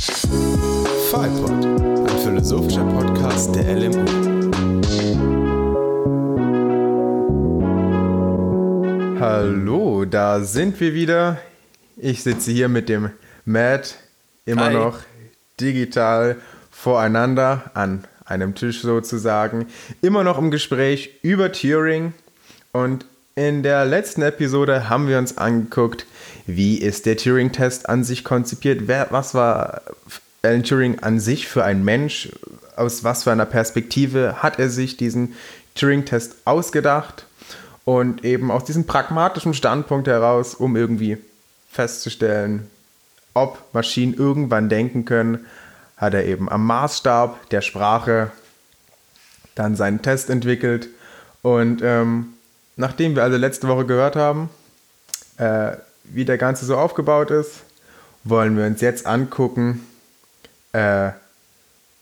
FIPOD, ein philosophischer Podcast der LMU. Hallo, da sind wir wieder. Ich sitze hier mit dem Matt immer Hi. noch digital voreinander an einem Tisch sozusagen. Immer noch im Gespräch über Turing. Und in der letzten Episode haben wir uns angeguckt, wie ist der Turing-Test an sich konzipiert? Wer, was war Alan Turing an sich für ein Mensch? Aus was für einer Perspektive hat er sich diesen Turing-Test ausgedacht? Und eben aus diesem pragmatischen Standpunkt heraus, um irgendwie festzustellen, ob Maschinen irgendwann denken können, hat er eben am Maßstab der Sprache dann seinen Test entwickelt. Und ähm, nachdem wir also letzte Woche gehört haben, äh, wie der Ganze so aufgebaut ist, wollen wir uns jetzt angucken, äh,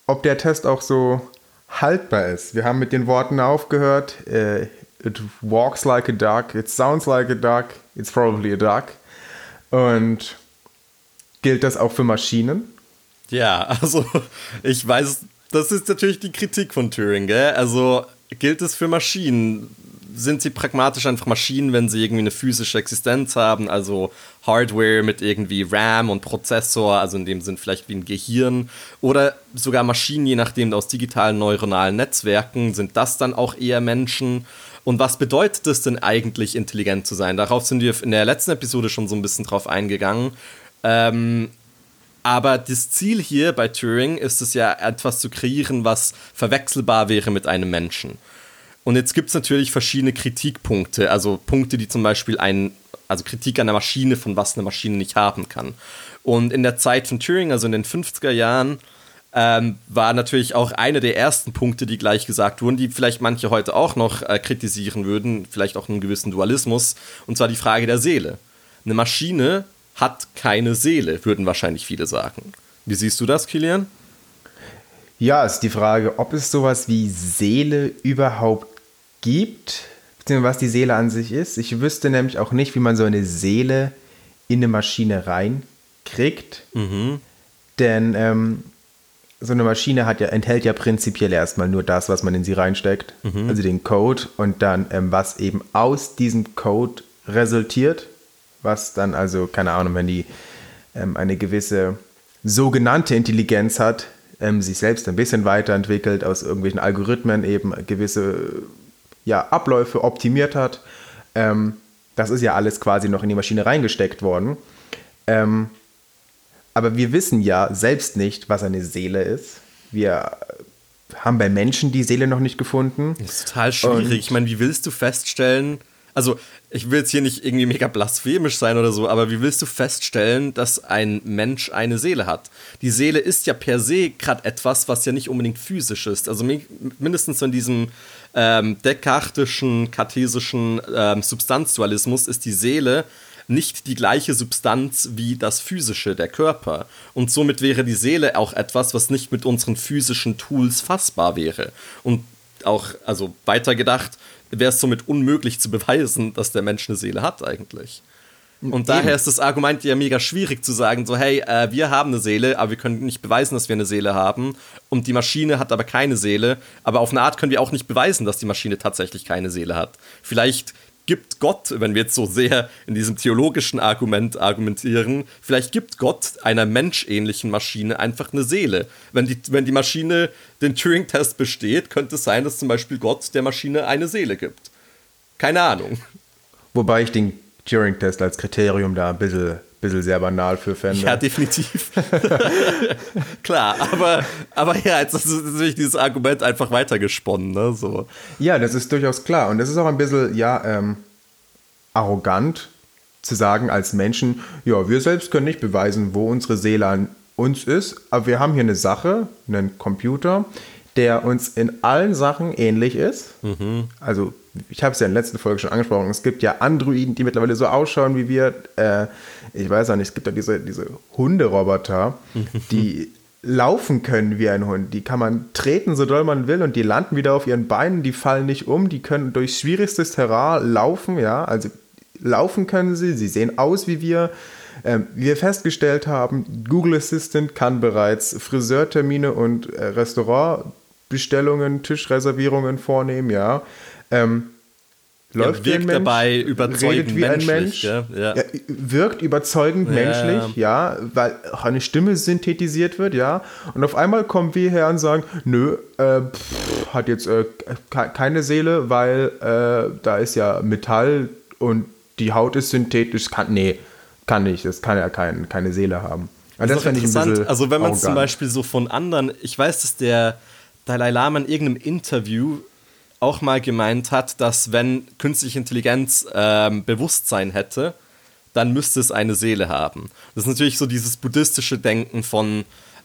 ob der Test auch so haltbar ist. Wir haben mit den Worten aufgehört. Äh, it walks like a duck, it sounds like a duck, it's probably a duck. Und gilt das auch für Maschinen? Ja, also ich weiß, das ist natürlich die Kritik von Turing, gell? Also gilt es für Maschinen? Sind sie pragmatisch einfach Maschinen, wenn sie irgendwie eine physische Existenz haben, also Hardware mit irgendwie RAM und Prozessor, also in dem Sinn vielleicht wie ein Gehirn, oder sogar Maschinen, je nachdem aus digitalen neuronalen Netzwerken, sind das dann auch eher Menschen? Und was bedeutet es denn eigentlich, intelligent zu sein? Darauf sind wir in der letzten Episode schon so ein bisschen drauf eingegangen. Ähm, aber das Ziel hier bei Turing ist es ja, etwas zu kreieren, was verwechselbar wäre mit einem Menschen. Und jetzt gibt es natürlich verschiedene Kritikpunkte, also Punkte, die zum Beispiel ein, also Kritik an der Maschine, von was eine Maschine nicht haben kann. Und in der Zeit von Turing, also in den 50er Jahren, ähm, war natürlich auch einer der ersten Punkte, die gleich gesagt wurden, die vielleicht manche heute auch noch äh, kritisieren würden, vielleicht auch einen gewissen Dualismus, und zwar die Frage der Seele. Eine Maschine hat keine Seele, würden wahrscheinlich viele sagen. Wie siehst du das, Kilian? Ja, ist die Frage, ob es sowas wie Seele überhaupt gibt, beziehungsweise was die Seele an sich ist. Ich wüsste nämlich auch nicht, wie man so eine Seele in eine Maschine reinkriegt. Denn ähm, so eine Maschine hat ja, enthält ja prinzipiell erstmal nur das, was man in sie reinsteckt, also den Code und dann ähm, was eben aus diesem Code resultiert, was dann also, keine Ahnung, wenn die ähm, eine gewisse sogenannte Intelligenz hat, ähm, sich selbst ein bisschen weiterentwickelt, aus irgendwelchen Algorithmen eben gewisse ja, Abläufe optimiert hat. Ähm, das ist ja alles quasi noch in die Maschine reingesteckt worden. Ähm, aber wir wissen ja selbst nicht, was eine Seele ist. Wir haben bei Menschen die Seele noch nicht gefunden. Das ist total schwierig. Und- ich meine, wie willst du feststellen, also ich will jetzt hier nicht irgendwie mega blasphemisch sein oder so, aber wie willst du feststellen, dass ein Mensch eine Seele hat? Die Seele ist ja per se gerade etwas, was ja nicht unbedingt physisch ist. Also mi- mindestens so in diesem ähm, descartischen, kartesischen ähm, Substanzdualismus ist die Seele nicht die gleiche Substanz wie das physische, der Körper. Und somit wäre die Seele auch etwas, was nicht mit unseren physischen Tools fassbar wäre. Und auch, also weiter gedacht, wäre es somit unmöglich zu beweisen, dass der Mensch eine Seele hat eigentlich. Und daher ist das Argument ja mega schwierig zu sagen, so hey, äh, wir haben eine Seele, aber wir können nicht beweisen, dass wir eine Seele haben. Und die Maschine hat aber keine Seele. Aber auf eine Art können wir auch nicht beweisen, dass die Maschine tatsächlich keine Seele hat. Vielleicht gibt Gott, wenn wir jetzt so sehr in diesem theologischen Argument argumentieren, vielleicht gibt Gott einer menschähnlichen Maschine einfach eine Seele. Wenn die, wenn die Maschine den Turing-Test besteht, könnte es sein, dass zum Beispiel Gott der Maschine eine Seele gibt. Keine Ahnung. Wobei ich den Turing-Test als Kriterium da ein bisschen, bisschen sehr banal für fände. Ja, definitiv. Klar, aber, aber ja, jetzt ist natürlich dieses Argument einfach weitergesponnen, ne? So. Ja, das ist durchaus klar. Und das ist auch ein bisschen, ja, ähm, arrogant zu sagen als Menschen, ja, wir selbst können nicht beweisen, wo unsere Seele an uns ist, aber wir haben hier eine Sache, einen Computer, der uns in allen Sachen ähnlich ist. Also, ich habe es ja in der letzten Folge schon angesprochen, es gibt ja Androiden, die mittlerweile so ausschauen wie wir. Äh, ich weiß auch nicht, es gibt ja diese, diese Hunderoboter, die laufen können wie ein Hund. Die kann man treten, so doll man will, und die landen wieder auf ihren Beinen, die fallen nicht um, die können durch schwierigstes Terrain laufen, ja, also laufen können sie, sie sehen aus wie wir. Ähm, wie wir festgestellt haben, Google Assistant kann bereits Friseurtermine und äh, Restaurantbestellungen, Tischreservierungen vornehmen, ja. Ähm, läuft ja, wirkt Mensch, dabei überzeugend wie menschlich, ein Mensch, ja, ja. Ja, wirkt überzeugend menschlich, ja, weil auch eine Stimme synthetisiert wird, ja, und auf einmal kommen wir her und sagen, nö, äh, pff, hat jetzt äh, keine Seele, weil äh, da ist ja Metall und die Haut ist synthetisch, kann, nee, kann nicht, das kann ja kein, keine Seele haben. Also das, das finde ich ein bisschen Also wenn man es zum Beispiel so von anderen, ich weiß, dass der Dalai Lama in irgendeinem Interview auch mal gemeint hat, dass wenn künstliche Intelligenz ähm, Bewusstsein hätte, dann müsste es eine Seele haben. Das ist natürlich so dieses buddhistische Denken von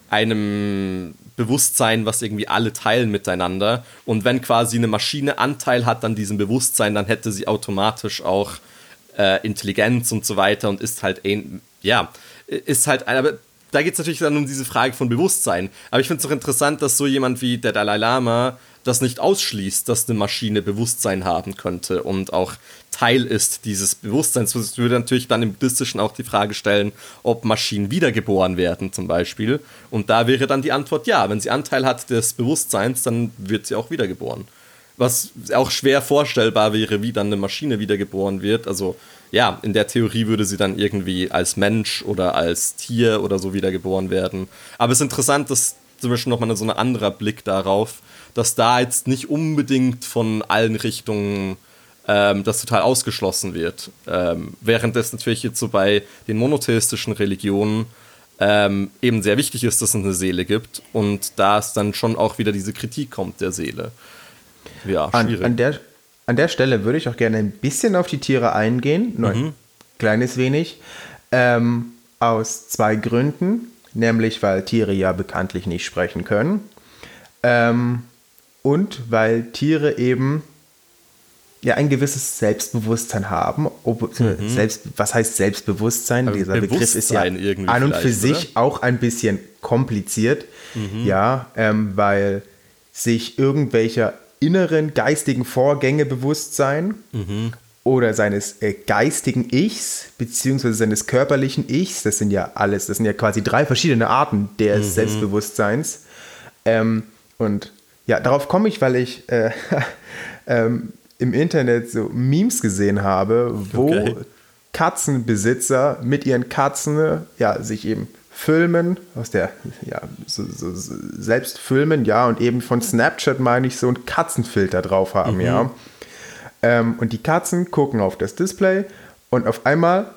einem Bewusstsein, was irgendwie alle teilen miteinander. Und wenn quasi eine Maschine Anteil hat an diesem Bewusstsein, dann hätte sie automatisch auch äh, Intelligenz und so weiter und ist halt, ein, ja, ist halt, aber da geht es natürlich dann um diese Frage von Bewusstsein. Aber ich finde es auch interessant, dass so jemand wie der Dalai Lama das nicht ausschließt, dass eine Maschine Bewusstsein haben könnte und auch Teil ist dieses Bewusstseins. Das würde natürlich dann im Buddhistischen auch die Frage stellen, ob Maschinen wiedergeboren werden zum Beispiel. Und da wäre dann die Antwort ja. Wenn sie Anteil hat des Bewusstseins, dann wird sie auch wiedergeboren. Was auch schwer vorstellbar wäre, wie dann eine Maschine wiedergeboren wird. Also ja, in der Theorie würde sie dann irgendwie als Mensch oder als Tier oder so wiedergeboren werden. Aber es ist interessant, dass zum Beispiel nochmal so ein anderer Blick darauf, dass da jetzt nicht unbedingt von allen Richtungen ähm, das total ausgeschlossen wird. Ähm, während es natürlich jetzt so bei den monotheistischen Religionen ähm, eben sehr wichtig ist, dass es eine Seele gibt und da es dann schon auch wieder diese Kritik kommt der Seele. Ja, schwierig. An, an, der, an der Stelle würde ich auch gerne ein bisschen auf die Tiere eingehen, nur mhm. ein kleines wenig, ähm, aus zwei Gründen, nämlich weil Tiere ja bekanntlich nicht sprechen können. Ähm, und weil Tiere eben ja ein gewisses Selbstbewusstsein haben. Ob, mhm. selbst, was heißt Selbstbewusstsein? Aber Dieser Begriff ist ja an und für sich auch ein bisschen kompliziert. Mhm. Ja, ähm, weil sich irgendwelcher inneren geistigen Vorgänge bewusst sein mhm. oder seines äh, geistigen Ichs beziehungsweise seines körperlichen Ichs, das sind ja alles, das sind ja quasi drei verschiedene Arten des mhm. Selbstbewusstseins. Ähm, und ja, darauf komme ich, weil ich äh, ähm, im Internet so Memes gesehen habe, wo okay. Katzenbesitzer mit ihren Katzen ja, sich eben filmen, aus der, ja, so, so, selbst filmen, ja, und eben von Snapchat meine ich so einen Katzenfilter drauf haben, mhm. ja. Ähm, und die Katzen gucken auf das Display und auf einmal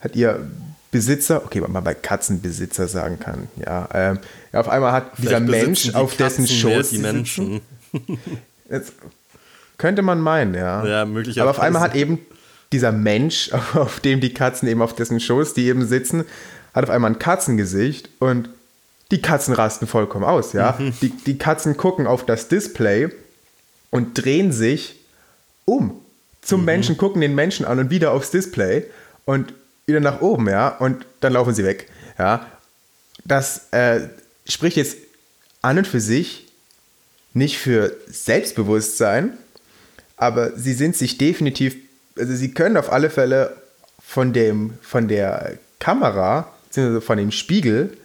hat ihr Besitzer, okay, was man bei Katzenbesitzer sagen kann, ja, ähm, ja auf einmal hat Vielleicht dieser Mensch auf dessen Schoß die Menschen. Jetzt könnte man meinen, ja. Ja, möglicherweise. Aber auf einmal hat eben dieser Mensch, auf dem die Katzen eben auf dessen Schoß, die eben sitzen, hat auf einmal ein Katzengesicht und die Katzen rasten vollkommen aus, ja. Mhm. Die, die Katzen gucken auf das Display und drehen sich um zum mhm. Menschen, gucken den Menschen an und wieder aufs Display und wieder nach oben, ja, und dann laufen sie weg, ja. Das äh, spricht jetzt an und für sich nicht für Selbstbewusstsein, aber sie sind sich definitiv, also sie können auf alle Fälle von, dem, von der Kamera, beziehungsweise von dem Spiegel,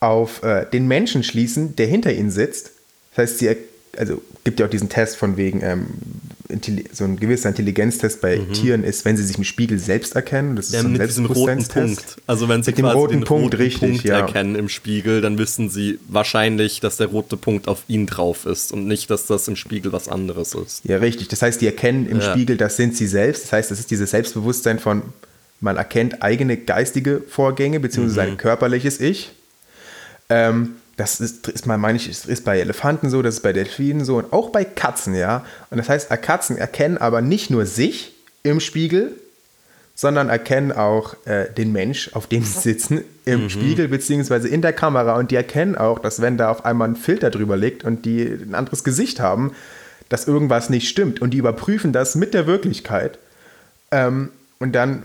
auf äh, den Menschen schließen, der hinter ihnen sitzt. Das heißt, sie, also gibt ja auch diesen Test von wegen, ähm, so ein gewisser Intelligenztest bei mhm. Tieren ist, wenn sie sich im Spiegel selbst erkennen. Das ist ja, so ein mit diesem roten Punkt. Also wenn sie mit quasi roten den Punkt, roten richtig, Punkt ja. erkennen im Spiegel, dann wissen sie wahrscheinlich, dass der rote Punkt auf ihnen drauf ist und nicht, dass das im Spiegel was anderes ist. Ja, richtig. Das heißt, die erkennen im ja. Spiegel, das sind sie selbst. Das heißt, das ist dieses Selbstbewusstsein von, man erkennt eigene geistige Vorgänge, beziehungsweise mhm. sein körperliches Ich. Ähm, das ist, ist mal, meine ich, ist bei Elefanten so, das ist bei Delfinen so und auch bei Katzen, ja. Und das heißt, Katzen erkennen aber nicht nur sich im Spiegel, sondern erkennen auch äh, den Mensch, auf dem sie sitzen, im mhm. Spiegel beziehungsweise in der Kamera. Und die erkennen auch, dass wenn da auf einmal ein Filter drüber liegt und die ein anderes Gesicht haben, dass irgendwas nicht stimmt. Und die überprüfen das mit der Wirklichkeit. Ähm, und dann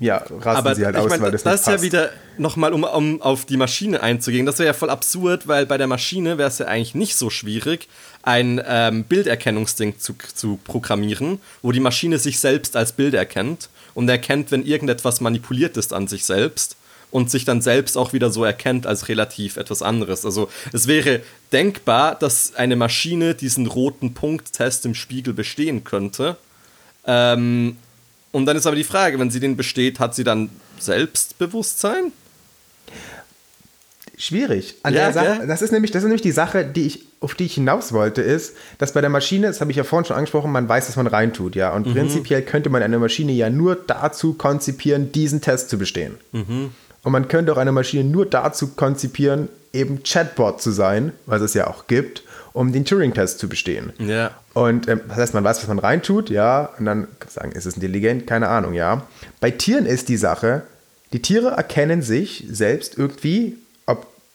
ja, rasten aber sie halt aus, mein, weil das, das ist ja wieder nochmal, um, um auf die Maschine einzugehen, das wäre ja voll absurd, weil bei der Maschine wäre es ja eigentlich nicht so schwierig, ein ähm, Bilderkennungsding zu, zu programmieren, wo die Maschine sich selbst als Bild erkennt und erkennt, wenn irgendetwas manipuliert ist an sich selbst und sich dann selbst auch wieder so erkennt als relativ etwas anderes. Also es wäre denkbar, dass eine Maschine diesen roten Punkttest im Spiegel bestehen könnte. Ähm, und dann ist aber die Frage, wenn sie den besteht, hat sie dann Selbstbewusstsein? Schwierig. Ja, Sache, das, ist nämlich, das ist nämlich die Sache, die ich, auf die ich hinaus wollte, ist, dass bei der Maschine, das habe ich ja vorhin schon angesprochen, man weiß, dass man reintut, ja. Und mhm. prinzipiell könnte man eine Maschine ja nur dazu konzipieren, diesen Test zu bestehen. Mhm. Und man könnte auch eine Maschine nur dazu konzipieren, eben Chatbot zu sein, was es ja auch gibt, um den Turing-Test zu bestehen. Ja. Und ähm, das heißt, man weiß, was man reintut, ja, und dann sagen, ist es intelligent? Keine Ahnung, ja. Bei Tieren ist die Sache, die Tiere erkennen sich selbst irgendwie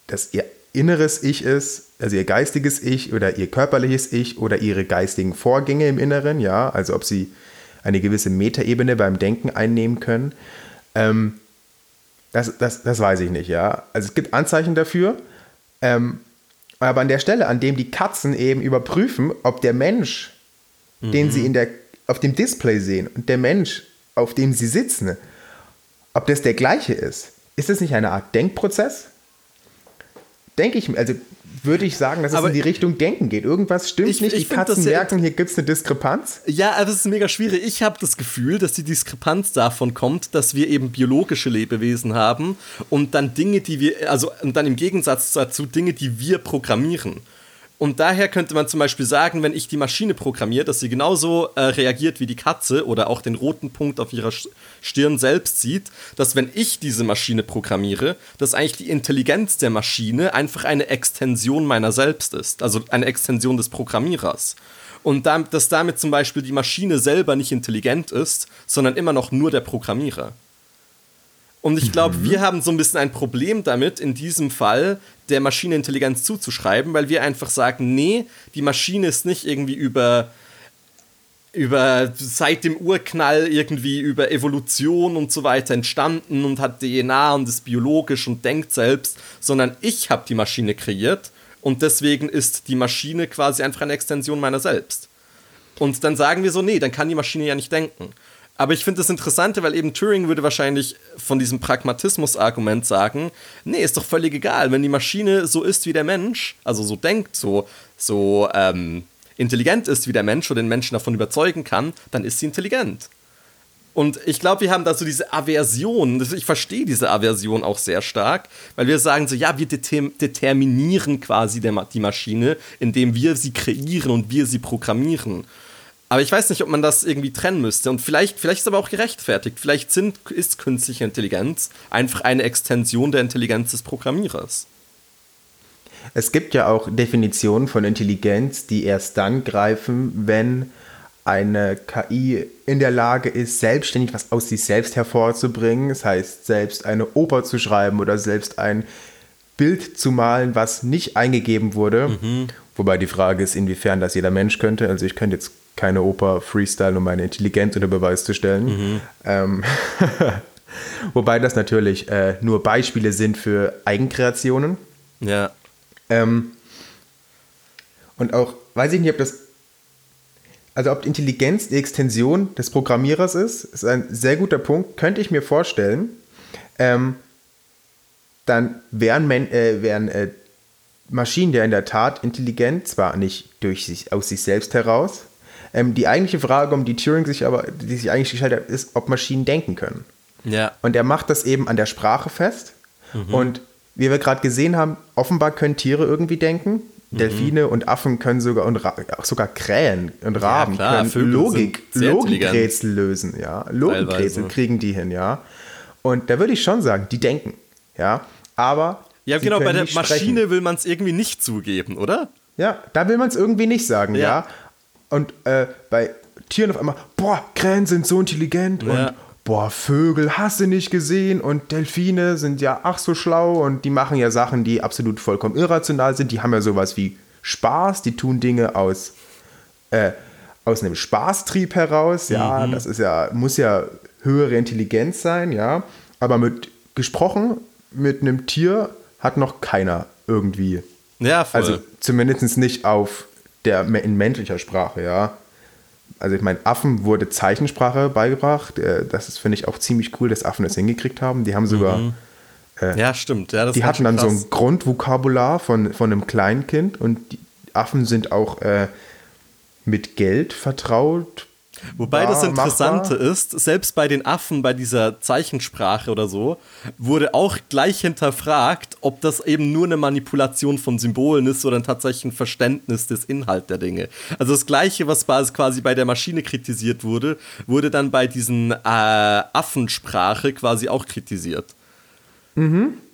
das ihr inneres Ich ist, also ihr geistiges Ich oder ihr körperliches Ich oder ihre geistigen Vorgänge im Inneren, ja, also ob sie eine gewisse Metaebene beim Denken einnehmen können. Ähm, das, das, das weiß ich nicht, ja. Also es gibt Anzeichen dafür, ähm, aber an der Stelle, an dem die Katzen eben überprüfen, ob der Mensch, mhm. den sie in der, auf dem Display sehen und der Mensch, auf dem sie sitzen, ob das der gleiche ist, ist das nicht eine Art Denkprozess? denke ich, also würde ich sagen, dass es aber in die Richtung Denken geht. Irgendwas stimmt ich, nicht. Ich die Katzen merken, hier gibt es eine Diskrepanz. Ja, aber es ist mega schwierig. Ich habe das Gefühl, dass die Diskrepanz davon kommt, dass wir eben biologische Lebewesen haben und dann Dinge, die wir, also und dann im Gegensatz dazu Dinge, die wir programmieren. Und daher könnte man zum Beispiel sagen, wenn ich die Maschine programmiere, dass sie genauso äh, reagiert wie die Katze oder auch den roten Punkt auf ihrer Stirn selbst sieht, dass wenn ich diese Maschine programmiere, dass eigentlich die Intelligenz der Maschine einfach eine Extension meiner selbst ist, also eine Extension des Programmierers. Und damit, dass damit zum Beispiel die Maschine selber nicht intelligent ist, sondern immer noch nur der Programmierer. Und ich glaube, mhm. wir haben so ein bisschen ein Problem damit, in diesem Fall der Maschine Intelligenz zuzuschreiben, weil wir einfach sagen, nee, die Maschine ist nicht irgendwie über über seit dem Urknall irgendwie über Evolution und so weiter entstanden und hat DNA und ist biologisch und denkt selbst, sondern ich habe die Maschine kreiert und deswegen ist die Maschine quasi einfach eine Extension meiner selbst. Und dann sagen wir so, nee, dann kann die Maschine ja nicht denken. Aber ich finde das Interessante, weil eben Turing würde wahrscheinlich von diesem Pragmatismus-Argument sagen, nee, ist doch völlig egal, wenn die Maschine so ist wie der Mensch, also so denkt, so, so ähm, intelligent ist wie der Mensch und den Menschen davon überzeugen kann, dann ist sie intelligent. Und ich glaube, wir haben da so diese Aversion, ich verstehe diese Aversion auch sehr stark, weil wir sagen so, ja, wir determinieren quasi die Maschine, indem wir sie kreieren und wir sie programmieren. Aber ich weiß nicht, ob man das irgendwie trennen müsste. Und vielleicht, vielleicht ist es aber auch gerechtfertigt. Vielleicht sind, ist künstliche Intelligenz einfach eine Extension der Intelligenz des Programmierers. Es gibt ja auch Definitionen von Intelligenz, die erst dann greifen, wenn eine KI in der Lage ist, selbstständig was aus sich selbst hervorzubringen. Das heißt, selbst eine Oper zu schreiben oder selbst ein Bild zu malen, was nicht eingegeben wurde. Mhm. Wobei die Frage ist, inwiefern das jeder Mensch könnte. Also ich könnte jetzt keine Oper freestyle, um meine Intelligenz unter Beweis zu stellen. Mhm. Ähm, wobei das natürlich äh, nur Beispiele sind für Eigenkreationen. Ja. Ähm, und auch, weiß ich nicht, ob das, also ob Intelligenz die Extension des Programmierers ist, ist ein sehr guter Punkt, könnte ich mir vorstellen. Ähm, dann wären, äh, wären äh, Maschinen ja in der Tat intelligent, zwar nicht durch sich, aus sich selbst heraus, ähm, die eigentliche Frage, um die Turing sich aber, die sich eigentlich gestellt hat, ist, ob Maschinen denken können. Ja. Und er macht das eben an der Sprache fest. Mhm. Und wie wir gerade gesehen haben, offenbar können Tiere irgendwie denken. Mhm. Delfine und Affen können sogar und auch sogar Krähen und Raben ja, können Vögel Logik, Logikrätsel lösen, ja. Logikrätsel kriegen die hin, ja. Und da würde ich schon sagen, die denken, ja. Aber ja, genau, bei der Maschine will man es irgendwie nicht zugeben, oder? Ja, da will man es irgendwie nicht sagen, ja. ja. Und äh, bei Tieren auf einmal, boah, Krähen sind so intelligent ja. und boah, Vögel hast du nicht gesehen und Delfine sind ja ach so schlau und die machen ja Sachen, die absolut vollkommen irrational sind. Die haben ja sowas wie Spaß, die tun Dinge aus, äh, aus einem Spaßtrieb heraus, ja, mhm. das ist ja, muss ja höhere Intelligenz sein, ja. Aber mit gesprochen mit einem Tier hat noch keiner irgendwie. Ja, voll. Also zumindest nicht auf der in menschlicher Sprache, ja. Also ich meine, Affen wurde Zeichensprache beigebracht. Äh, das ist, finde ich, auch ziemlich cool, dass Affen das hingekriegt haben. Die haben sogar mhm. Äh, ja, stimmt. Ja, das die hatten dann so krass. ein Grundvokabular von, von einem Kleinkind und die Affen sind auch äh, mit Geld vertraut. Wobei das Interessante machbar. ist, selbst bei den Affen, bei dieser Zeichensprache oder so, wurde auch gleich hinterfragt, ob das eben nur eine Manipulation von Symbolen ist oder tatsächlich ein Verständnis des Inhalts der Dinge. Also das Gleiche, was quasi bei der Maschine kritisiert wurde, wurde dann bei diesen äh, Affensprache quasi auch kritisiert.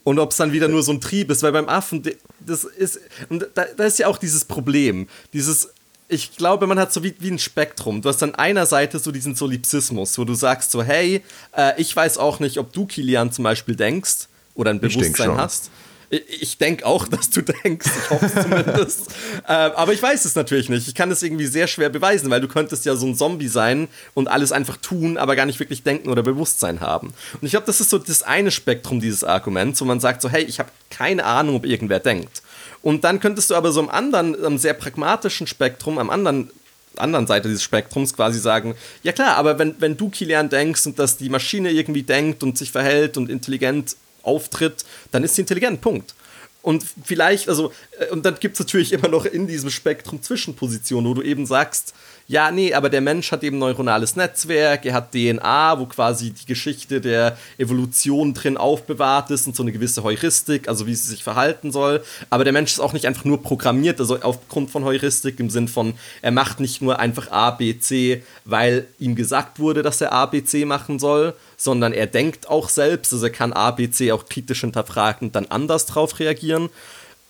Und ob es dann wieder nur so ein Trieb ist, weil beim Affen, das ist, und da, da ist ja auch dieses Problem, dieses, ich glaube, man hat so wie, wie ein Spektrum. Du hast an einer Seite so diesen Solipsismus, wo du sagst so, hey, äh, ich weiß auch nicht, ob du, Kilian, zum Beispiel denkst oder ein Bewusstsein hast. Ich, ich denke auch, dass du denkst, ich hoffe es zumindest. äh, aber ich weiß es natürlich nicht. Ich kann es irgendwie sehr schwer beweisen, weil du könntest ja so ein Zombie sein und alles einfach tun, aber gar nicht wirklich denken oder Bewusstsein haben. Und ich glaube, das ist so das eine Spektrum dieses Arguments, wo man sagt so, hey, ich habe keine Ahnung, ob irgendwer denkt. Und dann könntest du aber so am anderen, am sehr pragmatischen Spektrum, am anderen anderen Seite dieses Spektrums quasi sagen, ja klar, aber wenn, wenn du Kilian denkst und dass die Maschine irgendwie denkt und sich verhält und intelligent auftritt, dann ist sie intelligent, Punkt. Und vielleicht, also, äh, und dann gibt es natürlich immer noch in diesem Spektrum Zwischenpositionen, wo du eben sagst, ja, nee, aber der Mensch hat eben neuronales Netzwerk, er hat DNA, wo quasi die Geschichte der Evolution drin aufbewahrt ist und so eine gewisse Heuristik, also wie sie sich verhalten soll. Aber der Mensch ist auch nicht einfach nur programmiert, also aufgrund von Heuristik im Sinn von, er macht nicht nur einfach A, B, C, weil ihm gesagt wurde, dass er A, B, C machen soll, sondern er denkt auch selbst, also er kann A, B, C auch kritisch hinterfragen und dann anders drauf reagieren.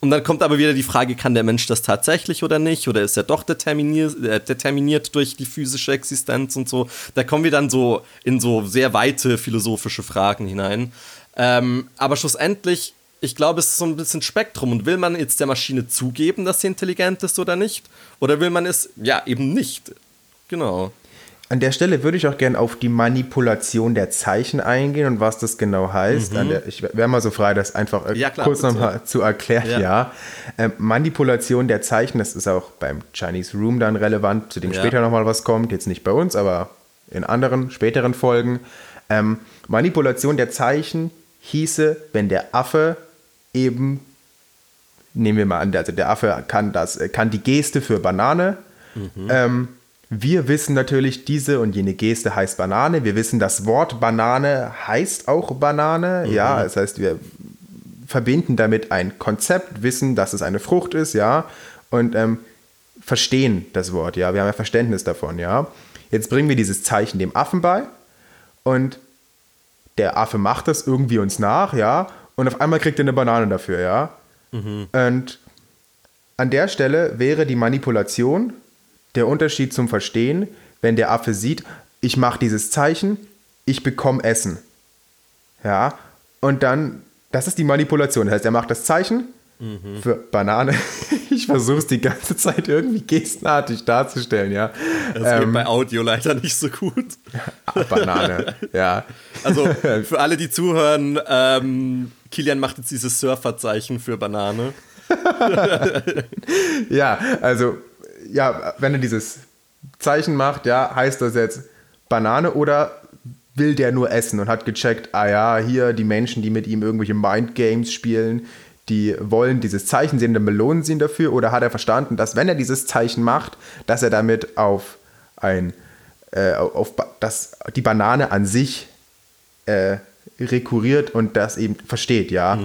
Und dann kommt aber wieder die Frage, kann der Mensch das tatsächlich oder nicht? Oder ist er doch determiniert, äh, determiniert durch die physische Existenz und so? Da kommen wir dann so in so sehr weite philosophische Fragen hinein. Ähm, aber schlussendlich, ich glaube, es ist so ein bisschen Spektrum. Und will man jetzt der Maschine zugeben, dass sie intelligent ist oder nicht? Oder will man es, ja, eben nicht? Genau. An der Stelle würde ich auch gerne auf die Manipulation der Zeichen eingehen und was das genau heißt. An der, ich wäre mal so frei, das einfach äh, Ja, klar, kurz nochmal zu erklären. Ja. Ja. Ähm, Manipulation der Zeichen, das ist auch beim Chinese Room dann relevant, zu dem Ja. später nochmal was kommt. Jetzt nicht bei uns, aber in anderen, späteren Folgen. Ähm, Manipulation der Zeichen hieße, wenn der Affe eben nehmen wir mal an, also der Affe kann das, äh, kann die Geste für Banane. Ähm, wir wissen natürlich, diese und jene Geste heißt Banane. Wir wissen, das Wort Banane heißt auch Banane. Ja, das heißt, wir verbinden damit ein Konzept, wissen, dass es eine Frucht ist, ja, und ähm, verstehen das Wort, ja. Wir haben ja Verständnis davon, ja. Jetzt bringen wir dieses Zeichen dem Affen bei und der Affe macht das irgendwie uns nach, ja, und auf einmal kriegt er eine Banane dafür, ja. Und an der Stelle wäre die Manipulation der Unterschied zum Verstehen, wenn der Affe sieht, ich mache dieses Zeichen, ich bekomme Essen. Ja, und dann, das ist die Manipulation. Das heißt, er macht das Zeichen für Banane. Ich versuche es die ganze Zeit irgendwie gestenartig darzustellen, ja. Das geht bei Audio leider nicht so gut. Banane, ja. Also für alle, die zuhören, ähm, Kilian macht jetzt dieses Surferzeichen für Banane. Ja, also, ja, wenn er dieses Zeichen macht, ja, heißt das jetzt Banane oder will der nur essen und hat gecheckt, ah ja, hier die Menschen, die mit ihm irgendwelche Mindgames spielen, die wollen dieses Zeichen sehen, dann belohnen sie ihn dafür? Oder hat er verstanden, dass wenn er dieses Zeichen macht, dass er damit auf ein, äh, auf dass die Banane an sich äh, rekurriert und das eben versteht, ja.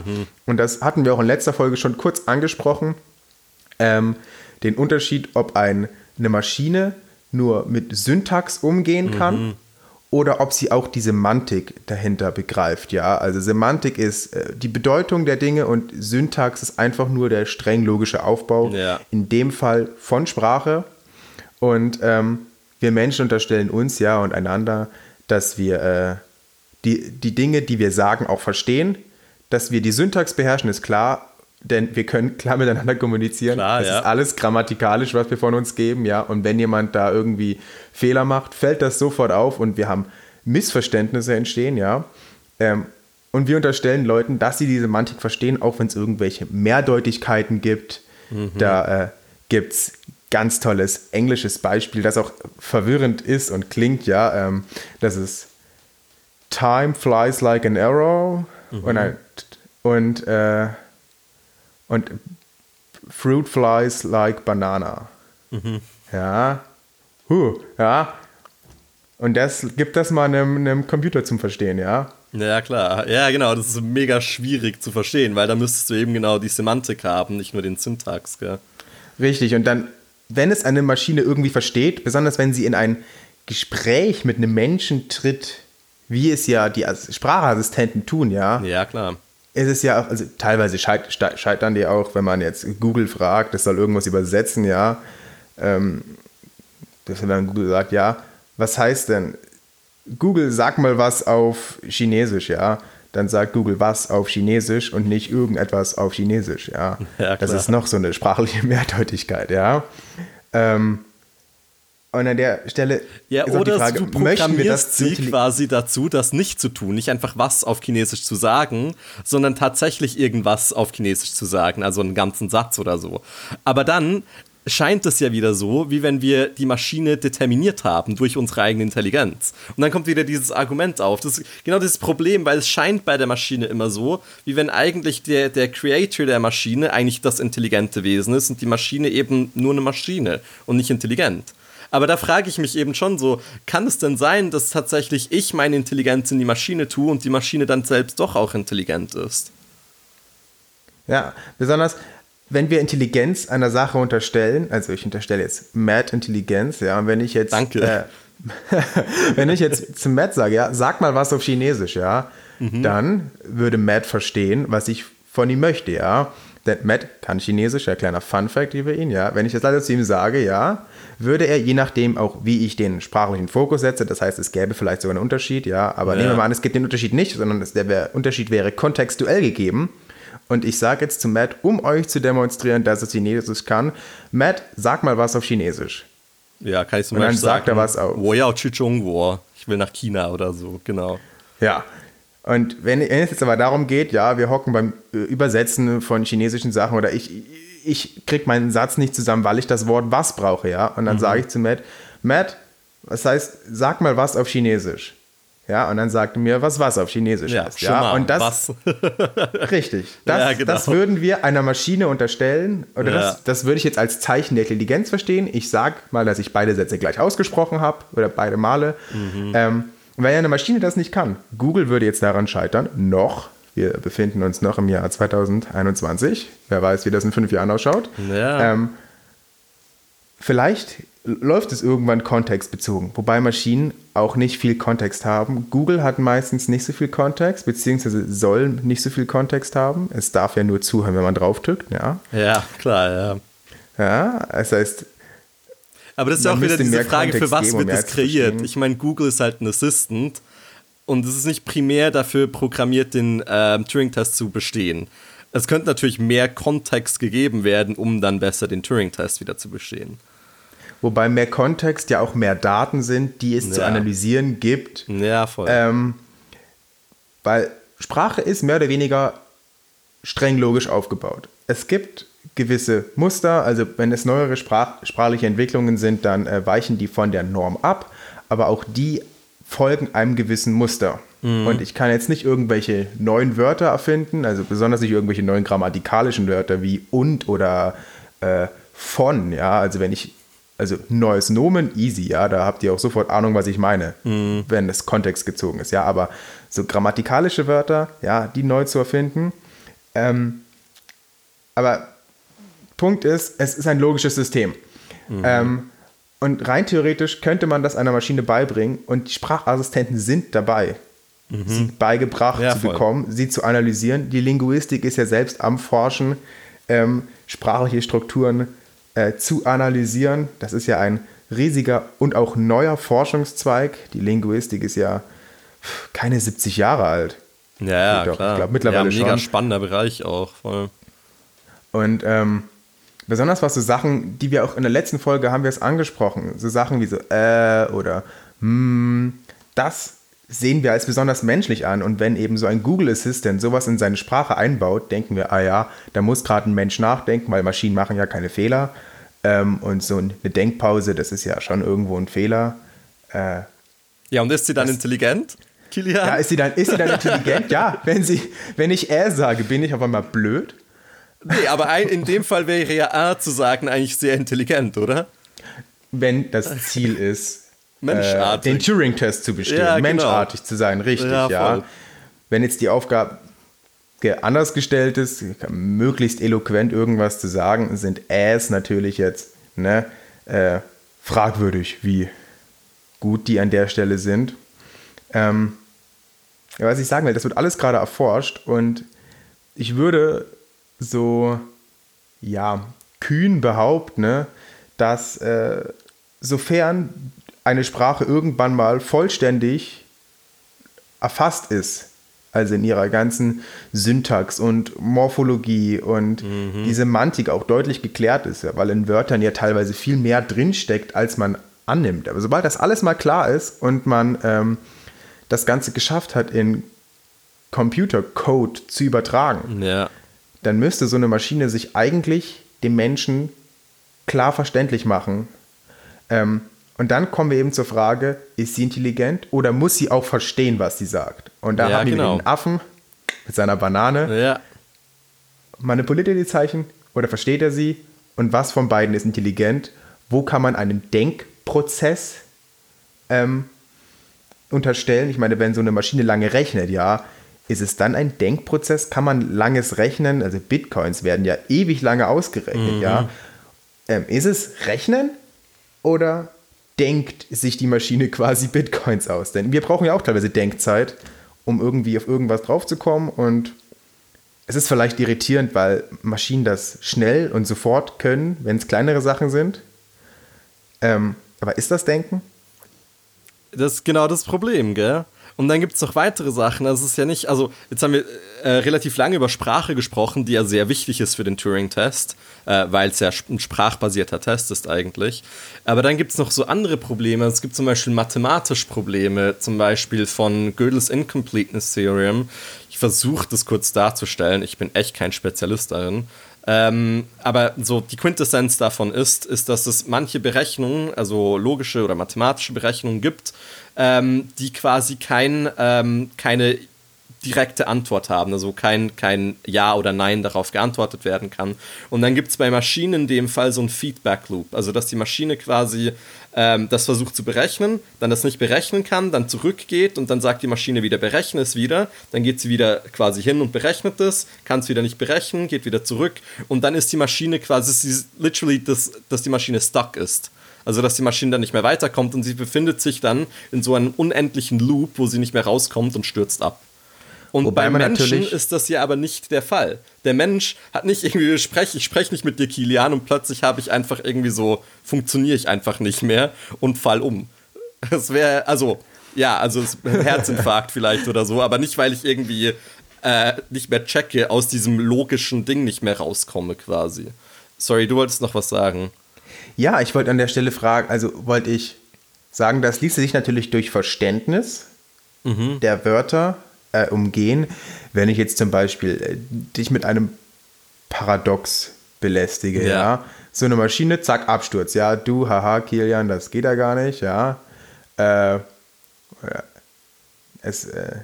Und das hatten wir auch in letzter Folge schon kurz angesprochen, ähm, den Unterschied, ob ein, eine Maschine nur mit Syntax umgehen kann oder ob sie auch die Semantik dahinter begreift, ja. Also Semantik ist äh, die Bedeutung der Dinge und Syntax ist einfach nur der streng logische Aufbau, Ja. in dem Fall von Sprache. Und ähm, wir Menschen unterstellen uns ja und einander, dass wir äh, die, die Dinge, die wir sagen, auch verstehen. Dass wir die Syntax beherrschen, ist klar, denn wir können klar miteinander kommunizieren. Klar, das ja. ist alles grammatikalisch, was wir von uns geben, ja. Und wenn jemand da irgendwie Fehler macht, fällt das sofort auf und wir haben Missverständnisse entstehen, ja. Ähm, und wir unterstellen Leuten, dass sie die Semantik verstehen, auch wenn es irgendwelche Mehrdeutigkeiten gibt. Da äh, gibt es ganz tolles englisches Beispiel, das auch verwirrend ist und klingt, ja. Ähm, das ist Time flies like an arrow. Und ein, und, äh, und Fruit flies like banana. Mhm. Ja. Huh, ja. Und das gibt das mal einem, einem Computer zum Verstehen, ja. Ja, klar. Ja, genau. Das ist mega schwierig zu verstehen, weil da müsstest du eben genau die Semantik haben, nicht nur den Syntax, gell? Richtig. Und dann, wenn es eine Maschine irgendwie versteht, besonders wenn sie in ein Gespräch mit einem Menschen tritt, wie es ja die Sprachassistenten tun, ja. Ja, klar. Es ist ja auch, also teilweise scheitern die auch, wenn man jetzt Google fragt, das soll irgendwas übersetzen, ja. Ähm, dass dann Google sagt, ja, was heißt denn? Google, sag mal was auf Chinesisch, ja. Dann sagt Google was auf Chinesisch und nicht irgendetwas auf Chinesisch, ja. ja das ist noch so eine sprachliche Mehrdeutigkeit, ja. Ähm, und an der Stelle ja, ist oder die Frage, du möchten wir das sie quasi dazu, das nicht zu tun, nicht einfach was auf Chinesisch zu sagen, sondern tatsächlich irgendwas auf Chinesisch zu sagen, also einen ganzen Satz oder so. Aber dann scheint es ja wieder so, wie wenn wir die Maschine determiniert haben durch unsere eigene Intelligenz. Und dann kommt wieder dieses Argument auf. Das ist genau dieses Problem, weil es scheint bei der Maschine immer so, wie wenn eigentlich der, der Creator der Maschine eigentlich das intelligente Wesen ist und die Maschine eben nur eine Maschine und nicht intelligent. Aber da frage ich mich eben schon so, kann es denn sein, dass tatsächlich ich meine Intelligenz in die Maschine tue und die Maschine dann selbst doch auch intelligent ist? Ja, besonders wenn wir Intelligenz einer Sache unterstellen, also ich unterstelle jetzt Mad Intelligenz, ja, und wenn ich jetzt. Danke. Äh, wenn ich jetzt zu Matt sage, ja, sag mal was auf Chinesisch, ja, mhm. dann würde Matt verstehen, was ich von ihm möchte, ja. Denn Matt kann Chinesisch, ja, kleiner Fun Fact über ihn, ja. Wenn ich das leider zu ihm sage, ja, würde er, je nachdem auch, wie ich den sprachlichen Fokus setze, das heißt, es gäbe vielleicht sogar einen Unterschied, ja, aber ja. nehmen wir mal an, es gibt den Unterschied nicht, sondern der wär, Unterschied wäre kontextuell gegeben, und ich sage jetzt zu Matt, um euch zu demonstrieren, dass es Chinesisch kann, Matt, sag mal was auf Chinesisch. Ja, kann ich zum Und Beispiel dann sagt sagen, er was auf. Wo ja, Ich will nach China oder so, genau. Ja. Und wenn, wenn es jetzt aber darum geht, ja, wir hocken beim äh, Übersetzen von chinesischen Sachen oder ich, ich kriege meinen Satz nicht zusammen, weil ich das Wort was brauche, ja. Und dann mhm. sage ich zu Matt, Matt, was heißt, sag mal was auf Chinesisch. Ja, und dann sagte mir, was was auf Chinesisch ja, ist. Ja, mal, und das was. richtig. Das, ja, genau. das würden wir einer Maschine unterstellen oder ja. das, das würde ich jetzt als Zeichen der Intelligenz verstehen. Ich sage mal, dass ich beide Sätze gleich ausgesprochen habe oder beide Male. Mhm. Ähm, weil eine Maschine das nicht kann. Google würde jetzt daran scheitern, noch. Wir befinden uns noch im Jahr 2021. Wer weiß, wie das in fünf Jahren ausschaut. Ja. Ähm, vielleicht läuft es irgendwann kontextbezogen, wobei Maschinen auch nicht viel Kontext haben. Google hat meistens nicht so viel Kontext, beziehungsweise soll nicht so viel Kontext haben. Es darf ja nur zuhören, wenn man draufdrückt, ja. Ja, klar, ja. Ja, das heißt. Aber das ist ja auch wieder diese Frage, Kontext für was wird das kreiert? Ich meine, Google ist halt ein Assistant und es ist nicht primär dafür programmiert, den äh, Turing-Test zu bestehen. Es könnte natürlich mehr Kontext gegeben werden, um dann besser den Turing-Test wieder zu bestehen. Wobei mehr Kontext ja auch mehr Daten sind, die es ja. zu analysieren gibt. Ja, voll. Ähm, weil Sprache ist mehr oder weniger streng logisch aufgebaut. Es gibt gewisse Muster, also wenn es neuere Sprach sprachliche Entwicklungen sind, dann äh, weichen die von der Norm ab, aber auch die folgen einem gewissen Muster. Mhm. Und ich kann jetzt nicht irgendwelche neuen Wörter erfinden, also besonders nicht irgendwelche neuen grammatikalischen Wörter wie und oder äh, von, ja, also wenn ich also neues Nomen, easy, ja, da habt ihr auch sofort Ahnung, was ich meine, mhm. wenn es kontextgezogen ist, ja, aber so grammatikalische Wörter, ja, die neu zu erfinden, ähm, aber Punkt ist, es ist ein logisches System. Mhm. Ähm, und rein theoretisch könnte man das einer Maschine beibringen und die Sprachassistenten sind dabei, mhm. sie beigebracht ja, zu voll. bekommen, sie zu analysieren. Die Linguistik ist ja selbst am Forschen, ähm, sprachliche Strukturen äh, zu analysieren. Das ist ja ein riesiger und auch neuer Forschungszweig. Die Linguistik ist ja keine 70 Jahre alt. Ja, ja klar. Ich glaube mittlerweile ja, mega schon. spannender Bereich auch. Voll. Und ähm, besonders was so Sachen, die wir auch in der letzten Folge haben wir es angesprochen, so Sachen wie so äh oder hm, das sehen wir als besonders menschlich an. Und wenn eben so ein Google Assistant sowas in seine Sprache einbaut, denken wir, ah ja, da muss gerade ein Mensch nachdenken, weil Maschinen machen ja keine Fehler. Ähm, und so eine Denkpause, das ist ja schon irgendwo ein Fehler. Äh, ja, und ist sie dann das, intelligent? Kilian? Ja, ist sie dann, ist sie dann intelligent? ja, wenn, sie, wenn ich er sage, bin ich auf einmal blöd? Nee, aber ein, in dem Fall wäre ja A zu sagen eigentlich sehr intelligent, oder? Wenn das Ziel ist, äh, den Turing-Test zu bestehen, Ja, genau. menschartig zu sein, richtig, Ja, ja. Wenn jetzt die Aufgabe anders gestellt ist, möglichst eloquent irgendwas zu sagen, sind Äs natürlich jetzt ne, äh, fragwürdig, wie gut die an der Stelle sind. Ähm, ja, was ich sagen will, das wird alles gerade erforscht und ich würde so, ja, kühn behaupten, ne, dass äh, sofern eine Sprache irgendwann mal vollständig erfasst ist, also in ihrer ganzen Syntax und Morphologie und die Semantik auch deutlich geklärt ist, ja, weil in Wörtern ja teilweise viel mehr drinsteckt, als man annimmt. Aber sobald das alles mal klar ist und man ähm, das Ganze geschafft hat, in Computercode zu übertragen, Ja. Dann müsste so eine Maschine sich eigentlich dem Menschen klar verständlich machen. Ähm, und dann kommen wir eben zur Frage, ist sie intelligent oder muss sie auch verstehen, was sie sagt? Und da Ja, haben wir genau. den Affen mit seiner Banane. Ja. Manipuliert er die Zeichen oder versteht er sie? Und was von beiden ist intelligent? Wo kann man einen Denkprozess ähm, unterstellen? Ich meine, wenn so eine Maschine lange rechnet, ja, ist es dann ein Denkprozess? Kann man langes rechnen? Also Bitcoins werden ja ewig lange ausgerechnet, ja. Ähm, ist es Rechnen oder denkt sich die Maschine quasi Bitcoins aus? Denn wir brauchen ja auch teilweise Denkzeit, um irgendwie auf irgendwas draufzukommen und es ist vielleicht irritierend, weil Maschinen das schnell und sofort können, wenn es kleinere Sachen sind. Ähm, aber ist das Denken? Das ist genau das Problem, gell? Und dann gibt es noch weitere Sachen. Also ist ja nicht, also jetzt haben wir äh, relativ lange über Sprache gesprochen, die ja sehr wichtig ist für den Turing-Test, äh, weil es ja ein sprachbasierter Test ist eigentlich. Aber dann gibt es noch so andere Probleme. Es gibt zum Beispiel mathematische Probleme, zum Beispiel von Gödel's Incompleteness Theorem. Ich versuche das kurz darzustellen. Ich bin echt kein Spezialist darin. Ähm, aber so die Quintessenz davon ist, ist, dass es manche Berechnungen, also logische oder mathematische Berechnungen gibt, ähm, die quasi kein, ähm, keine direkte Antwort haben, also kein, kein Ja oder Nein darauf geantwortet werden kann. Und dann gibt es bei Maschinen in dem Fall so ein Feedback-Loop, also dass die Maschine quasi ähm, das versucht zu berechnen, dann das nicht berechnen kann, dann zurückgeht und dann sagt die Maschine wieder, berechne es wieder, dann geht sie wieder quasi hin und berechnet es, kann es wieder nicht berechnen, geht wieder zurück und dann ist die Maschine quasi, sie ist literally, das, dass die Maschine stuck ist. Also, dass die Maschine dann nicht mehr weiterkommt und sie befindet sich dann in so einem unendlichen Loop, wo sie nicht mehr rauskommt und stürzt ab. Und Wobei beim man Menschen ist das ja aber nicht der Fall. Der Mensch hat nicht irgendwie, ich spreche ich sprech nicht mit dir, Kilian, und plötzlich habe ich einfach irgendwie so, funktioniere ich einfach nicht mehr und fall um. Das wäre, also, ja, also Herzinfarkt vielleicht oder so, aber nicht, weil ich irgendwie äh, nicht mehr checke, aus diesem logischen Ding nicht mehr rauskomme quasi. Sorry, du wolltest noch was sagen. Ja, ich wollte an der Stelle fragen, also wollte ich sagen, das ließe sich natürlich durch Verständnis der Wörter äh, umgehen. Wenn ich jetzt zum Beispiel äh, dich mit einem Paradox belästige, Ja. ja. So eine Maschine, zack, Absturz. Ja, du, haha, Kilian, das geht ja gar nicht, ja. Äh, es, äh,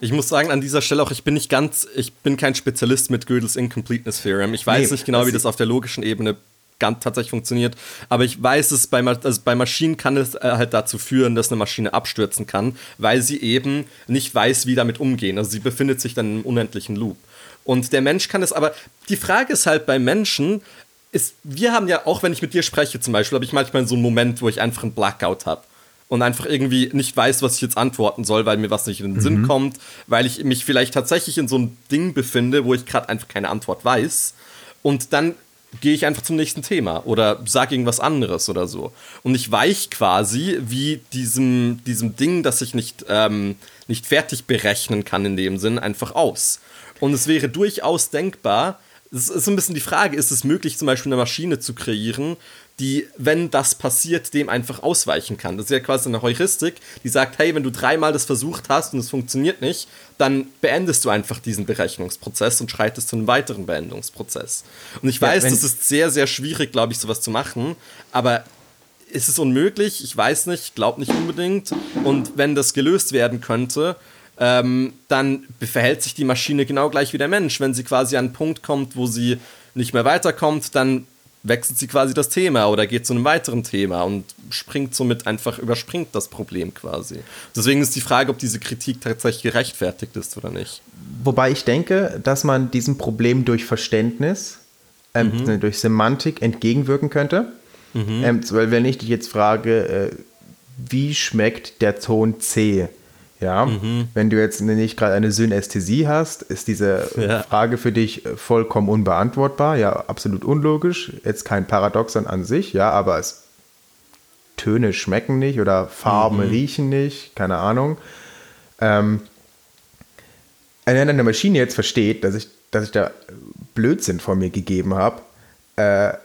Ich muss sagen, an dieser Stelle auch, ich bin nicht ganz, ich bin kein Spezialist mit Gödel's Incompleteness Theorem. Ich weiß Nee, nicht genau, wie das auf der logischen Ebene ganz tatsächlich funktioniert, aber ich weiß es, bei, also bei Maschinen kann es äh, halt dazu führen, dass eine Maschine abstürzen kann, weil sie eben nicht weiß, wie damit umgehen. Also sie befindet sich dann im unendlichen Loop. Und der Mensch kann es aber, die Frage ist halt bei Menschen, ist, wir haben ja, auch wenn ich mit dir spreche zum Beispiel, habe ich manchmal so einen Moment, wo ich einfach einen Blackout habe und einfach irgendwie nicht weiß, was ich jetzt antworten soll, weil mir was nicht in den Sinn kommt, weil ich mich vielleicht tatsächlich in so einem Ding befinde, wo ich gerade einfach keine Antwort weiß. Und dann gehe ich einfach zum nächsten Thema oder sage irgendwas anderes oder so. Und ich weich quasi wie diesem, diesem Ding, das ich nicht, ähm, nicht fertig berechnen kann in dem Sinn, einfach aus. Und es wäre durchaus denkbar, es ist so ein bisschen die Frage, ist es möglich, zum Beispiel eine Maschine zu kreieren, die, wenn das passiert, dem einfach ausweichen kann. Das ist ja quasi eine Heuristik, die sagt, hey, wenn du dreimal das versucht hast und es funktioniert nicht, dann beendest du einfach diesen Berechnungsprozess und schreitest zu einem weiteren Beendungsprozess. Und ich weiß, das ist sehr, sehr schwierig, glaube ich, sowas zu machen, aber ist es unmöglich? Ich weiß nicht, glaube nicht unbedingt. Und wenn das gelöst werden könnte, ähm, dann verhält sich die Maschine genau gleich wie der Mensch. Wenn sie quasi an einen Punkt kommt, wo sie nicht mehr weiterkommt, dann wechselt sie quasi das Thema oder geht zu einem weiteren Thema und springt somit einfach, überspringt das Problem quasi. Deswegen ist die Frage, ob diese Kritik tatsächlich gerechtfertigt ist oder nicht. Wobei ich denke, dass man diesem Problem durch Verständnis, ähm, mhm. durch Semantik entgegenwirken könnte. Mhm. Ähm, weil wenn ich dich jetzt frage, äh, wie schmeckt der Ton C? Ja, mhm. wenn du jetzt nicht gerade eine Synästhesie hast, ist diese ja. Frage für dich vollkommen unbeantwortbar. Ja, absolut unlogisch. Jetzt kein Paradoxon an sich, ja, aber es Töne schmecken nicht oder Farben mhm. riechen nicht, keine Ahnung. Ähm, wenn eine Maschine jetzt versteht, dass ich, dass ich da Blödsinn von mir gegeben habe, äh,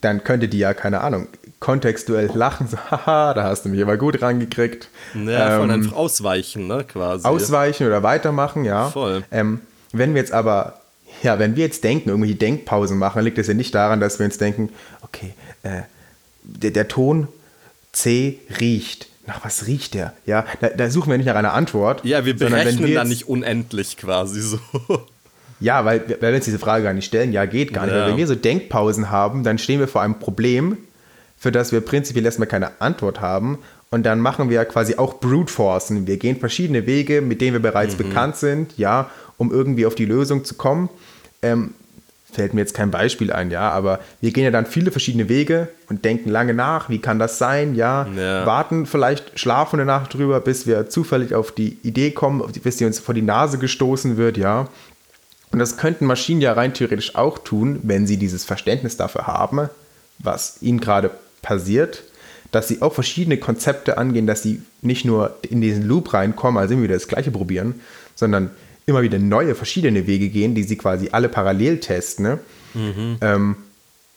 dann könnte die ja, keine Ahnung, kontextuell lachen, so, haha, da hast du mich aber gut rangekriegt. Ja, ähm, einfach ausweichen, ne, quasi. Ausweichen oder weitermachen, ja. Voll. Ähm, wenn wir jetzt aber, ja, wenn wir jetzt denken, irgendwie Denkpausen machen, liegt es ja nicht daran, dass wir uns denken, okay, äh, der, der Ton C riecht. Nach was riecht der? Ja, da, da, suchen wir nicht nach einer Antwort. Ja, wir berechnen wir dann nicht unendlich quasi so. Ja, weil, weil wir uns diese Frage gar nicht stellen, ja, geht gar nicht. Ja. wenn wir so Denkpausen haben, dann stehen wir vor einem Problem, für das wir prinzipiell erstmal keine Antwort haben. Und dann machen wir quasi auch Brute Forcen. Wir gehen verschiedene Wege, mit denen wir bereits mhm. bekannt sind, ja, um irgendwie auf die Lösung zu kommen. Ähm, fällt mir jetzt kein Beispiel ein, ja, aber wir gehen ja dann viele verschiedene Wege und denken lange nach, wie kann das sein, ja, ja. warten vielleicht, schlafen eine Nacht drüber, bis wir zufällig auf die Idee kommen, bis sie uns vor die Nase gestoßen wird, ja, und das könnten Maschinen ja rein theoretisch auch tun, wenn sie dieses Verständnis dafür haben, was ihnen gerade passiert, dass sie auch verschiedene Konzepte angehen, dass sie nicht nur in diesen Loop reinkommen, also immer wieder das Gleiche probieren, sondern immer wieder neue, verschiedene Wege gehen, die sie quasi alle parallel testen. Ne? Mhm. Ähm,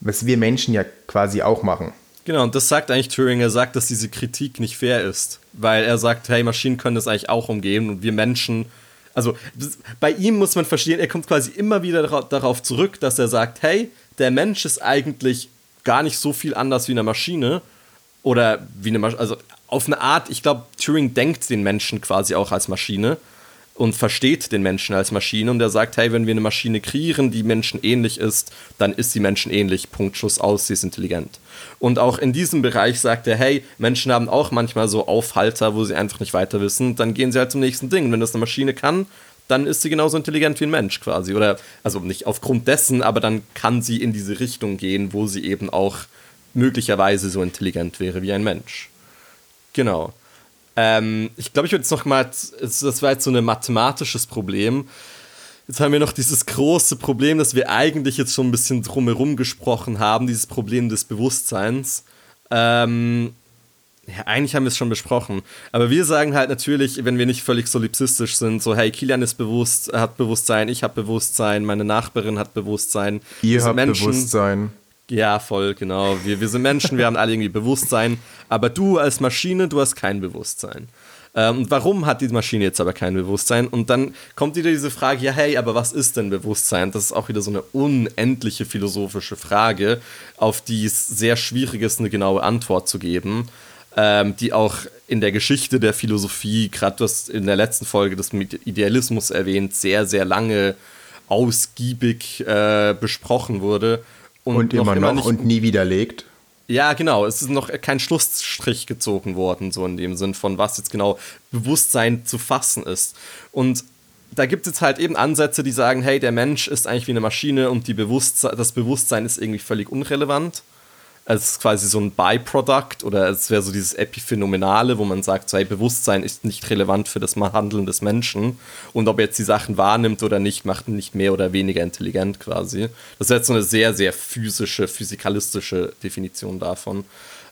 was wir Menschen ja quasi auch machen. Genau, und das sagt eigentlich Turing. Er sagt, dass diese Kritik nicht fair ist, weil er sagt, hey, Maschinen können das eigentlich auch umgehen und wir Menschen also bei ihm muss man verstehen, er kommt quasi immer wieder darauf zurück, dass er sagt, hey, der Mensch ist eigentlich gar nicht so viel anders wie eine Maschine oder wie eine Maschine, also auf eine Art, ich glaube, Turing denkt den Menschen quasi auch als Maschine und versteht den Menschen als Maschine und er sagt, hey, wenn wir eine Maschine kreieren, die Menschen ähnlich ist, dann ist sie Menschen ähnlich, Punkt, Schuss aus, sie ist intelligent. Und auch in diesem Bereich sagt er, hey, Menschen haben auch manchmal so Aufhalter, wo sie einfach nicht weiter wissen, dann gehen sie halt zum nächsten Ding. wenn das eine Maschine kann, dann ist sie genauso intelligent wie ein Mensch quasi. Oder, also nicht aufgrund dessen, aber dann kann sie in diese Richtung gehen, wo sie eben auch möglicherweise so intelligent wäre wie ein Mensch. Genau. Ähm, ich glaube, ich würde jetzt noch mal, das war jetzt so ein mathematisches Problem. Jetzt haben wir noch dieses große Problem, das wir eigentlich jetzt schon ein bisschen drumherum gesprochen haben, dieses Problem des Bewusstseins. Ähm, ja, eigentlich haben wir es schon besprochen. Aber wir sagen halt natürlich, wenn wir nicht völlig solipsistisch sind, so, hey, Kilian ist bewusst, hat Bewusstsein, ich habe Bewusstsein, meine Nachbarin hat Bewusstsein. Ihr habt Menschen, Bewusstsein. Ja, voll, genau. Wir, wir sind Menschen, wir haben alle irgendwie Bewusstsein, aber du als Maschine, du hast kein Bewusstsein. Ähm, warum hat die Maschine jetzt aber kein Bewusstsein? Und dann kommt wieder diese Frage, ja, hey, aber was ist denn Bewusstsein? Das ist auch wieder so eine unendliche philosophische Frage, auf die es sehr schwierig ist, eine genaue Antwort zu geben, ähm, die auch in der Geschichte der Philosophie, gerade hast in der letzten Folge des Idealismus erwähnt, sehr, sehr lange ausgiebig äh, besprochen wurde. Und, und immer noch, noch und nie widerlegt. Ja, genau. Es ist noch kein Schlussstrich gezogen worden, so in dem Sinn von was jetzt genau Bewusstsein zu fassen ist. Und da gibt es jetzt halt eben Ansätze, die sagen, hey, der Mensch ist eigentlich wie eine Maschine und die Bewusstse das Bewusstsein ist irgendwie völlig unrelevant als quasi so ein Byproduct oder es wäre so dieses Epiphänomenale, wo man sagt, so, hey, Bewusstsein ist nicht relevant für das Handeln des Menschen und ob er jetzt die Sachen wahrnimmt oder nicht, macht ihn nicht mehr oder weniger intelligent quasi. Das wäre jetzt so eine sehr, sehr physische, physikalistische Definition davon.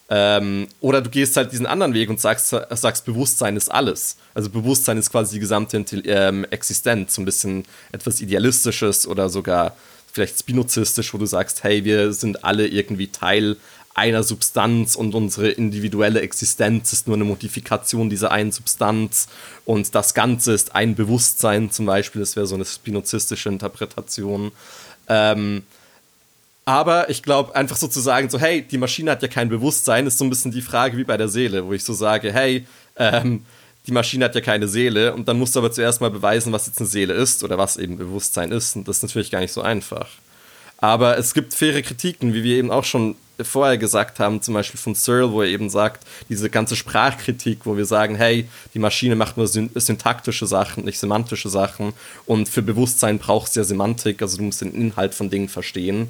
Ähm, oder du gehst halt diesen anderen Weg und sagst, sagst, Bewusstsein ist alles. Also Bewusstsein ist quasi die gesamte ähm, Existenz, so ein bisschen etwas Idealistisches oder sogar vielleicht spinozistisch, wo du sagst, hey, wir sind alle irgendwie Teil einer Substanz und unsere individuelle Existenz ist nur eine Modifikation dieser einen Substanz und das Ganze ist ein Bewusstsein zum Beispiel, das wäre so eine spinozistische Interpretation. Ähm, Aber ich glaube, einfach so zu sagen, so, hey, die Maschine hat ja kein Bewusstsein, ist so ein bisschen die Frage wie bei der Seele, wo ich so sage, hey, ähm, die Maschine hat ja keine Seele und dann musst du aber zuerst mal beweisen, was jetzt eine Seele ist oder was eben Bewusstsein ist. Und das ist natürlich gar nicht so einfach. Aber es gibt faire Kritiken, wie wir eben auch schon vorher gesagt haben, zum Beispiel von Searle, wo er eben sagt, diese ganze Sprachkritik, wo wir sagen, hey, die Maschine macht nur syntaktische Sachen, nicht semantische Sachen und für Bewusstsein brauchst du ja Semantik, also du musst den Inhalt von Dingen verstehen,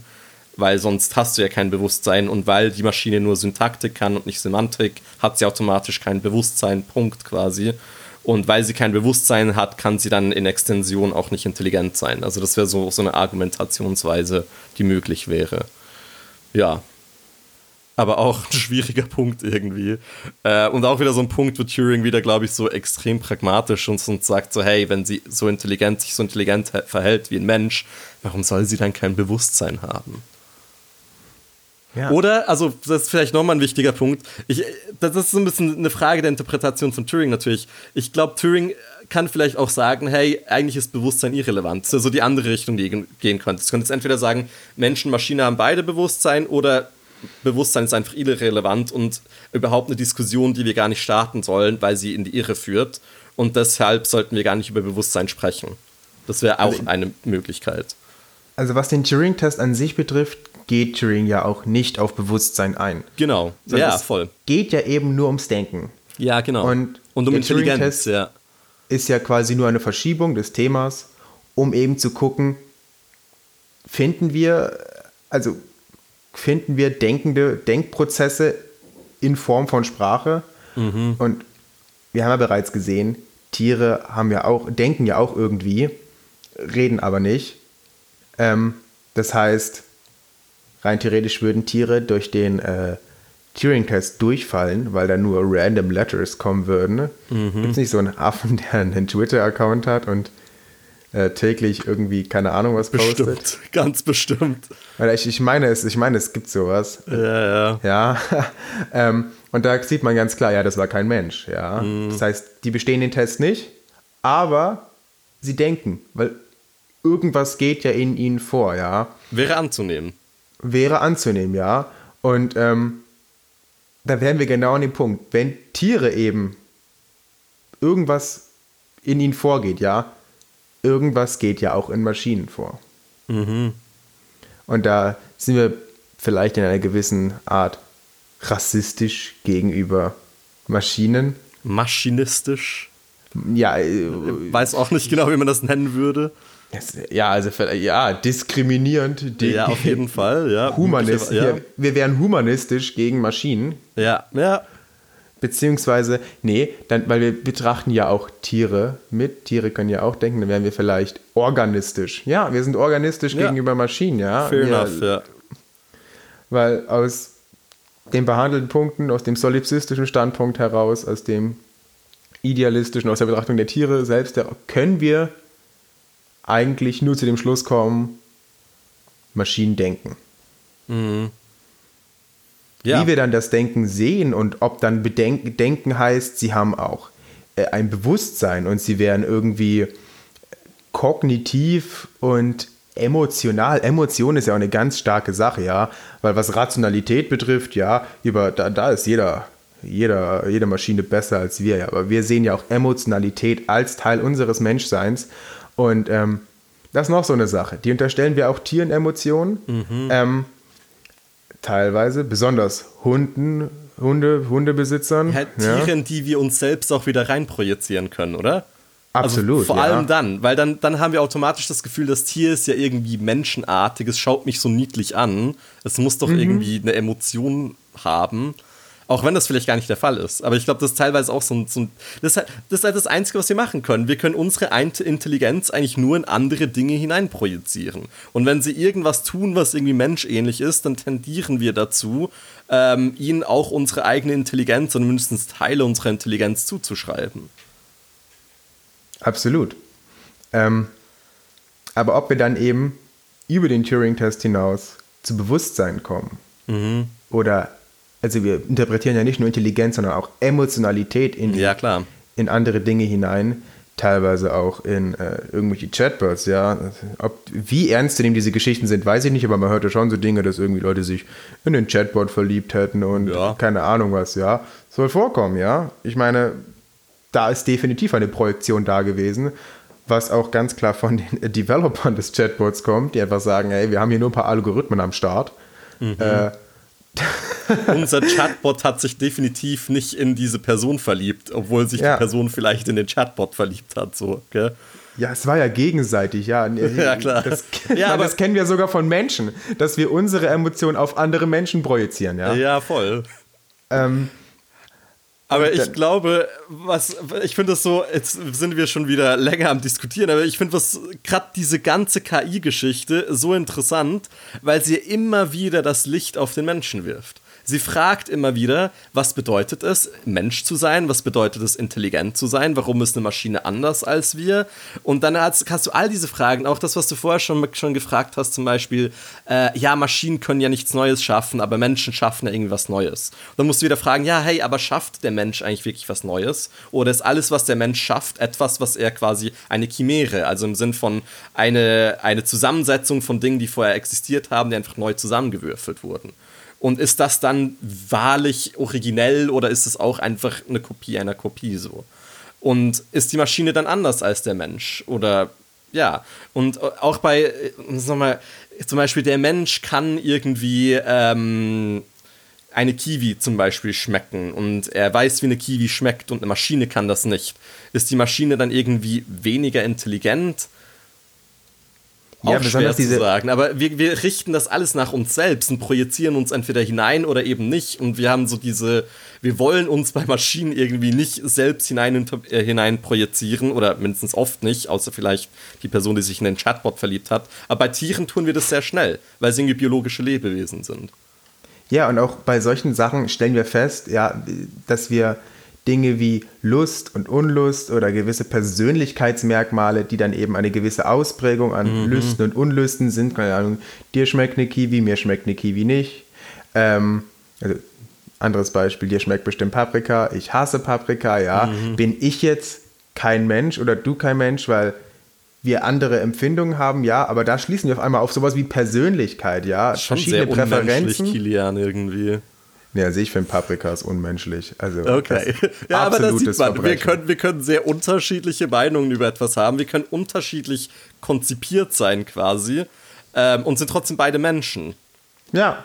weil sonst hast du ja kein Bewusstsein und weil die Maschine nur Syntaktik kann und nicht Semantik, hat sie automatisch kein Bewusstsein, Punkt quasi. Und weil sie kein Bewusstsein hat, kann sie dann in Extension auch nicht intelligent sein. Also das wäre so, so eine Argumentationsweise, die möglich wäre. Ja. Aber auch ein schwieriger Punkt irgendwie. Äh, und auch wieder so ein Punkt, wo Turing wieder, glaube ich, so extrem pragmatisch und, und sagt so, hey, wenn sie so intelligent, sich so intelligent verhält wie ein Mensch, warum soll sie dann kein Bewusstsein haben? Ja. Oder, also das ist vielleicht nochmal ein wichtiger Punkt. Ich, das ist so ein bisschen eine Frage der Interpretation von Turing natürlich. Ich glaube, Turing kann vielleicht auch sagen, hey, eigentlich ist Bewusstsein irrelevant. Das ist also die andere Richtung, die gehen könnte. Du könntest entweder sagen, Menschen, Maschine haben beide Bewusstsein oder Bewusstsein ist einfach irrelevant und überhaupt eine Diskussion, die wir gar nicht starten sollen, weil sie in die Irre führt. Und deshalb sollten wir gar nicht über Bewusstsein sprechen. Das wäre auch also, eine Möglichkeit. Also was den Turing-Test an sich betrifft, geht Turing ja auch nicht auf Bewusstsein ein. Genau, ja, voll. Geht ja eben nur ums Denken. Ja, genau. Und, Und um Intelligenz, ja. Ist ja quasi nur eine Verschiebung des Themas, um eben zu gucken, finden wir, also finden wir denkende Denkprozesse in Form von Sprache. Mhm. Und wir haben ja bereits gesehen, Tiere haben ja auch, denken ja auch irgendwie, reden aber nicht. Ähm, das heißt, rein theoretisch würden Tiere durch den äh, Turing-Test durchfallen, weil da nur random Letters kommen würden. Mhm. Gibt es nicht so einen Affen, der einen Twitter-Account hat und äh, täglich irgendwie, keine Ahnung, was postet? Bestimmt, ganz bestimmt. Weil ich, ich meine es, ich meine, es gibt sowas. Ja, ja. Ja. ähm, und da sieht man ganz klar, ja, das war kein Mensch, ja. Mhm. Das heißt, die bestehen den Test nicht, aber sie denken, weil irgendwas geht ja in ihnen vor, ja. Wäre anzunehmen wäre anzunehmen, ja. Und ähm, da wären wir genau an dem Punkt. Wenn Tiere eben irgendwas in ihnen vorgeht, ja, irgendwas geht ja auch in Maschinen vor. Mhm. Und da sind wir vielleicht in einer gewissen Art rassistisch gegenüber Maschinen. Maschinistisch? Ja. Äh, Weiß auch nicht genau, wie man das nennen würde. Ja, also ja, diskriminierend. ja, auf jeden Fall, ja. Humanist, ja. Wir wären humanistisch gegen Maschinen. Ja, ja. Beziehungsweise, nee, dann, weil wir betrachten ja auch Tiere mit. Tiere können ja auch denken, dann wären wir vielleicht organistisch. Ja, wir sind organistisch ja. gegenüber Maschinen, ja. Fair wir, enough, ja. Weil aus den behandelten Punkten, aus dem solipsistischen Standpunkt heraus, aus dem idealistischen, aus der Betrachtung der Tiere selbst, können wir eigentlich nur zu dem Schluss kommen, Maschinen denken. Mhm. Ja. Wie wir dann das Denken sehen und ob dann Bedenken, Denken heißt, sie haben auch äh, ein Bewusstsein und sie wären irgendwie kognitiv und emotional. Emotion ist ja auch eine ganz starke Sache, ja, weil was Rationalität betrifft, ja, über, da, da ist jeder, jeder, jede Maschine besser als wir, ja, aber wir sehen ja auch Emotionalität als Teil unseres Menschseins und ähm, das ist noch so eine Sache. Die unterstellen wir auch Tieren Emotionen. Mhm. Ähm, teilweise, besonders Hunden, Hunde, Hundebesitzern. Ja, Tieren, ja. die wir uns selbst auch wieder reinprojizieren können, oder? Absolut. Also vor ja. allem dann, weil dann, dann haben wir automatisch das Gefühl, das Tier ist ja irgendwie menschenartig, es schaut mich so niedlich an. Es muss doch mhm. irgendwie eine Emotion haben. Auch wenn das vielleicht gar nicht der Fall ist. Aber ich glaube, das ist teilweise auch so ein. So ein das, ist, das ist halt das Einzige, was wir machen können. Wir können unsere Intelligenz eigentlich nur in andere Dinge hineinprojizieren. Und wenn sie irgendwas tun, was irgendwie menschähnlich ist, dann tendieren wir dazu, ähm, ihnen auch unsere eigene Intelligenz und mindestens Teile unserer Intelligenz zuzuschreiben. Absolut. Ähm, aber ob wir dann eben über den Turing-Test hinaus zu Bewusstsein kommen mhm. oder also wir interpretieren ja nicht nur Intelligenz, sondern auch Emotionalität in, ja, in andere Dinge hinein. teilweise auch in äh, irgendwelche Chatbots, ja. Ob, wie ernst zu nehmen diese Geschichten sind, weiß ich nicht, aber man hört ja schon so Dinge, dass irgendwie Leute sich in den Chatbot verliebt hätten und Ja. keine Ahnung was, ja. Soll vorkommen, ja. Ich meine, da ist definitiv eine Projektion da gewesen, was auch ganz klar von den Developern des Chatbots kommt, die einfach sagen, ey, wir haben hier nur ein paar Algorithmen am Start. Äh, Unser Chatbot hat sich definitiv nicht in diese Person verliebt, obwohl sich Ja. die Person vielleicht in den Chatbot verliebt hat, so, gell? Ja, es war ja gegenseitig, ja. Ja, klar. Das, Ja, aber- das kennen wir sogar von Menschen, dass wir unsere Emotionen auf andere Menschen projizieren, ja. Ja, voll. Ähm, Aber ich glaube, was ich finde das so, jetzt sind wir schon wieder länger am diskutieren, aber ich finde was gerade diese ganze KI-Geschichte so interessant, weil sie immer wieder das Licht auf den Menschen wirft. Sie fragt immer wieder, was bedeutet es, Mensch zu sein? Was bedeutet es, intelligent zu sein? Warum ist eine Maschine anders als wir? Und dann hast, hast du all diese Fragen, auch das, was du vorher schon, schon gefragt hast, zum Beispiel, äh, ja, Maschinen können ja nichts Neues schaffen, aber Menschen schaffen ja irgendwie was Neues. Dann musst du wieder fragen, ja, hey, aber schafft der Mensch eigentlich wirklich was Neues? Oder ist alles, was der Mensch schafft, etwas, was er quasi eine Chimäre, also im Sinn von eine, eine Zusammensetzung von Dingen, die vorher existiert haben, die einfach neu zusammengewürfelt wurden? Und ist das dann wahrlich originell oder ist es auch einfach eine Kopie einer Kopie so? Und ist die Maschine dann anders als der Mensch? Oder ja, und auch bei, äh, sag mal, zum Beispiel der Mensch kann irgendwie ähm, eine Kiwi zum Beispiel schmecken und er weiß, wie eine Kiwi schmeckt und eine Maschine kann das nicht. Ist die Maschine dann irgendwie weniger intelligent? Ja, auch schwer besonders zu diese- sagen. Aber wir, wir richten das alles nach uns selbst und projizieren uns entweder hinein oder eben nicht. Und wir haben so diese, wir wollen uns bei Maschinen irgendwie nicht selbst hinein, äh, hinein projizieren oder mindestens oft nicht, außer vielleicht die Person, die sich in den Chatbot verliebt hat. Aber bei Tieren tun wir das sehr schnell, weil sie irgendwie biologische Lebewesen sind. Ja, und auch bei solchen Sachen stellen wir fest, ja, dass wir Dinge wie Lust und Unlust oder gewisse Persönlichkeitsmerkmale, die dann eben eine gewisse Ausprägung an Lüsten und Unlüsten sind, keine Ahnung, dir schmeckt eine Kiwi, mir schmeckt eine Kiwi nicht. Ähm, also, anderes Beispiel, dir schmeckt bestimmt Paprika, ich hasse Paprika, ja. Bin ich jetzt kein Mensch oder du kein Mensch, weil wir andere Empfindungen haben, ja, aber da schließen wir auf einmal auf sowas wie Persönlichkeit, ja, Schon verschiedene sehr Präferenzen. Kilian, irgendwie. Ja, also ich finde Paprikas unmenschlich. Also Okay. Ja, aber das absolutes sieht man. Wir können, wir können sehr unterschiedliche Meinungen über etwas haben. Wir können unterschiedlich konzipiert sein, quasi. Ähm, und sind trotzdem beide Menschen. Ja,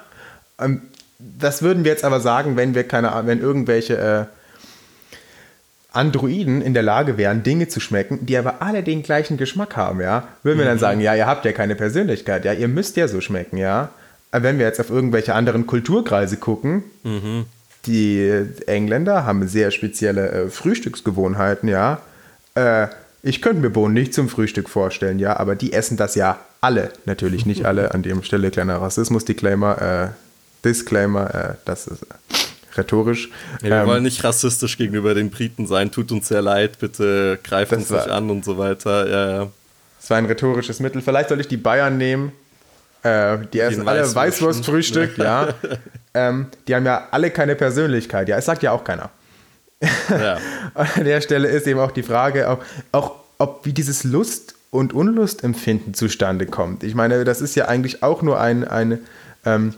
ähm, das würden wir jetzt aber sagen, wenn wir keine wenn irgendwelche äh, Androiden in der Lage wären, Dinge zu schmecken, die aber alle den gleichen Geschmack haben, ja, würden wir Mhm. dann sagen, ja, ihr habt ja keine Persönlichkeit, ja, ihr müsst ja so schmecken, ja. Aber wenn wir jetzt auf irgendwelche anderen Kulturkreise gucken, Mhm. die Engländer haben sehr spezielle äh, Frühstücksgewohnheiten, ja. Äh, ich könnte mir Bohnen nicht zum Frühstück vorstellen, ja, aber die essen das ja alle. Natürlich nicht alle, an dem Stelle kleiner Rassismus-Disclaimer, äh, Disclaimer, äh, das ist äh, rhetorisch. Ja, wir Ähm, wollen nicht rassistisch gegenüber den Briten sein. Tut uns sehr leid. Bitte greift Das uns nicht war- an und so weiter. Ja, ja. Es war ein rhetorisches Mittel. Vielleicht soll ich die Bayern nehmen. Äh, die essen alle. Weißwurstfrühstück, ja. ähm, die haben ja alle keine Persönlichkeit. Ja, es sagt ja auch keiner. ja. An der Stelle ist eben auch die Frage, auch, auch ob wie dieses Lust- und Unlustempfinden zustande kommt. Ich meine, das ist ja eigentlich auch nur ein, ein ähm,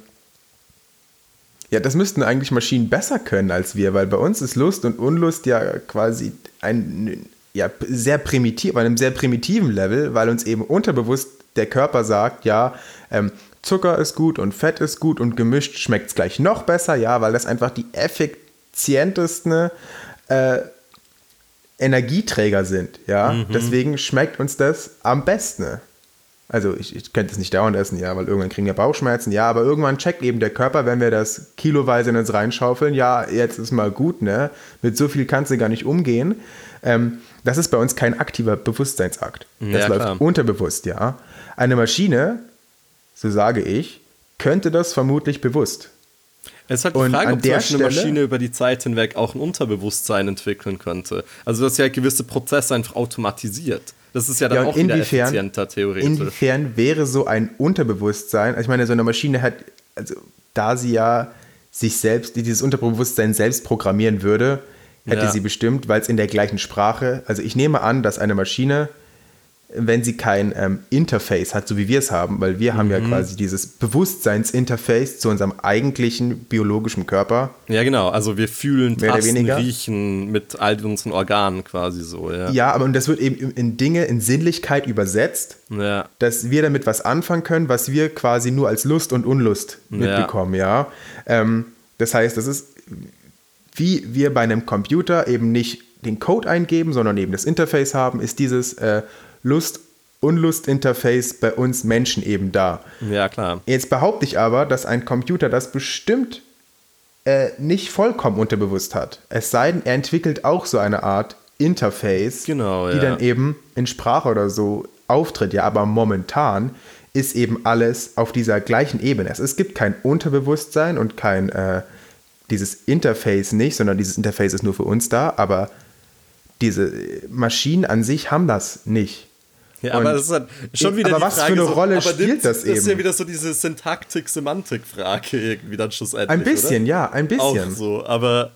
ja, das müssten eigentlich Maschinen besser können als wir, weil bei uns ist Lust und Unlust ja quasi ein ja, sehr primitiv, auf einem sehr primitiven Level, weil uns eben unterbewusst der Körper sagt, ja, ähm, Zucker ist gut und Fett ist gut und gemischt schmeckt es gleich noch besser, ja, weil das einfach die effizientesten äh, Energieträger sind, ja. Deswegen schmeckt uns das am besten. Also ich, ich könnte es nicht dauernd essen, ja, weil irgendwann kriegen wir Bauchschmerzen, ja, aber irgendwann checkt eben der Körper, wenn wir das kiloweise in uns reinschaufeln, ja, jetzt ist mal gut, ne? Mit so viel kannst du gar nicht umgehen. Ähm, das ist bei uns kein aktiver Bewusstseinsakt. Das Ja, läuft klar. unterbewusst, ja. Eine Maschine, so sage ich, könnte das vermutlich bewusst. Es ist halt die Und Frage, ob der eine Maschine über die Zeit hinweg auch ein Unterbewusstsein entwickeln könnte. Also, dass sie halt gewisse Prozesse einfach automatisiert. Das ist ja dann Ja, auch wieder inwiefern- effizienter, theoretisch. Inwiefern wäre so ein Unterbewusstsein, also ich meine, so eine Maschine hat, also da sie ja sich selbst, dieses Unterbewusstsein selbst programmieren würde, hätte Ja. sie bestimmt, weil es in der gleichen Sprache, also ich nehme an, dass eine Maschine, wenn sie kein ähm, Interface hat, so wie wir es haben, weil wir haben Mhm. ja quasi dieses Bewusstseinsinterface zu unserem eigentlichen biologischen Körper. Ja, genau. Also wir fühlen, Mehr tasten, riechen mit all unseren Organen quasi so, ja. Ja, aber und das wird eben in Dinge, in Sinnlichkeit übersetzt, Ja. dass wir damit was anfangen können, was wir quasi nur als Lust und Unlust mitbekommen, ja. Ähm, das heißt, das ist wie wir bei einem Computer eben nicht den Code eingeben, sondern eben das Interface haben, ist dieses äh, Lust-Unlust-Interface bei uns Menschen eben da. Ja, klar. Jetzt behaupte ich aber, dass ein Computer das bestimmt äh, nicht vollkommen unterbewusst hat. Es sei denn, er entwickelt auch so eine Art Interface, Genau, die ja. dann eben in Sprache oder so auftritt. Ja, aber momentan ist eben alles auf dieser gleichen Ebene. Es, es gibt kein Unterbewusstsein und kein äh, dieses Interface nicht, sondern dieses Interface ist nur für uns da, aber diese Maschinen an sich haben das nicht. Ja, aber das ist halt schon wieder aber was für Frage, eine so, Rolle aber spielt nimmt- das Das ist ja eben? wieder so diese Syntaktik-Semantik-Frage irgendwie dann schlussendlich, Ein bisschen, oder? ja, ein bisschen. Auch so, aber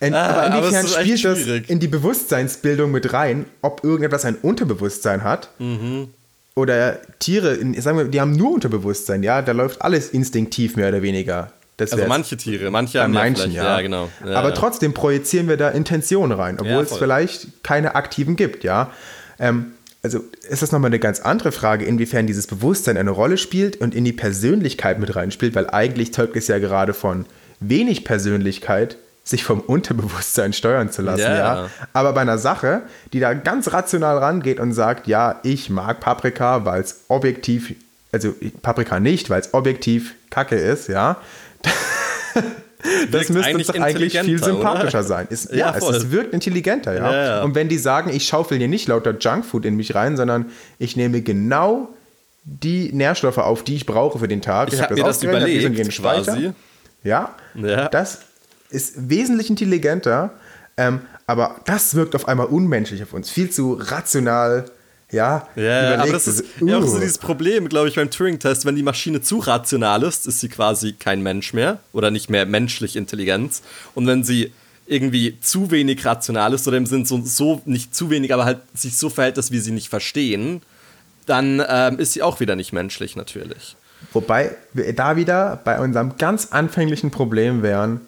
In, Ah, aber aber inwiefern echt spielt das in die Bewusstseinsbildung mit rein, ob irgendetwas ein Unterbewusstsein hat? Mhm. Oder Tiere, sagen wir, die haben nur Unterbewusstsein, ja, da läuft alles instinktiv mehr oder weniger. Das also manche Tiere, manche haben manchen, ja. ja, genau. Ja, Aber trotzdem projizieren wir da Intentionen rein, obwohl es vielleicht keine aktiven gibt, ja. Ähm, also ist das nochmal eine ganz andere Frage, inwiefern dieses Bewusstsein eine Rolle spielt und in die Persönlichkeit mit reinspielt, weil eigentlich zeugt es ja gerade von wenig Persönlichkeit, sich vom Unterbewusstsein steuern zu lassen, Ja. ja. Aber bei einer Sache, die da ganz rational rangeht und sagt, ja, ich mag Paprika, weil es objektiv, also Paprika nicht, weil es objektiv Kacke ist, ja. Das müsste uns eigentlich doch eigentlich viel sympathischer oder? sein. Ist, Ja, ja, es, es wirkt intelligenter, ja. Ja, ja. Und wenn die sagen, ich schaufel hier nicht lauter Junkfood in mich rein, sondern ich nehme genau die Nährstoffe auf, die ich brauche für den Tag. Ich hab hab mir das ausgerechnet, hab diesen überlegt, quasi. Ja, Ja. das ist wesentlich intelligenter, ähm, aber das wirkt auf einmal unmenschlich auf uns. Viel zu rational, ja. Ja, aber das ist Uh. ja auch so dieses Problem, glaube ich, beim Turing-Test, wenn die Maschine zu rational ist, ist sie quasi kein Mensch mehr oder nicht mehr menschlich Intelligenz. Und wenn sie irgendwie zu wenig rational ist oder im Sinn so, so nicht zu wenig, aber halt sich so verhält, dass wir sie nicht verstehen, dann ähm, ist sie auch wieder nicht menschlich natürlich. Wobei wir da wieder bei unserem ganz anfänglichen Problem wären,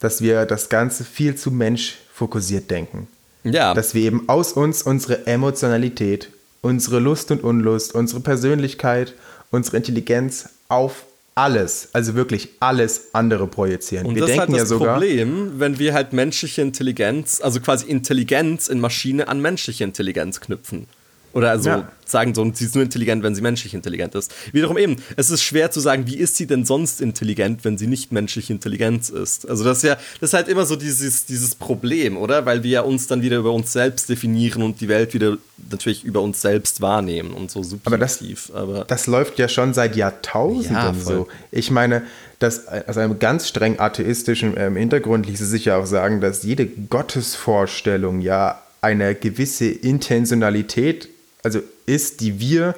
dass wir das Ganze viel zu menschfokussiert denken. Ja, Dass wir eben aus uns unsere Emotionalität, unsere Lust und Unlust, unsere Persönlichkeit, unsere Intelligenz auf alles, also wirklich alles andere projizieren. Und wir das ist denken halt ja das sogar, Problem, wenn wir halt menschliche Intelligenz, also quasi Intelligenz in Maschine an menschliche Intelligenz knüpfen. Oder also Ja. sagen so, sie ist nur intelligent, wenn sie menschlich intelligent ist. Wiederum eben, es ist schwer zu sagen, wie ist sie denn sonst intelligent, wenn sie nicht menschliche Intelligenz ist. Also das ist ja, das ist halt immer so dieses, dieses Problem, oder? Weil wir ja uns dann wieder über uns selbst definieren und die Welt wieder natürlich über uns selbst wahrnehmen und so Aber das- subjektiv. Aber, das läuft ja schon seit Jahrtausenden Ja, so. Ich meine, dass aus einem ganz streng atheistischen ähm, Hintergrund ließe sich ja auch sagen, dass jede Gottesvorstellung ja eine gewisse Intentionalität, also ist, die wir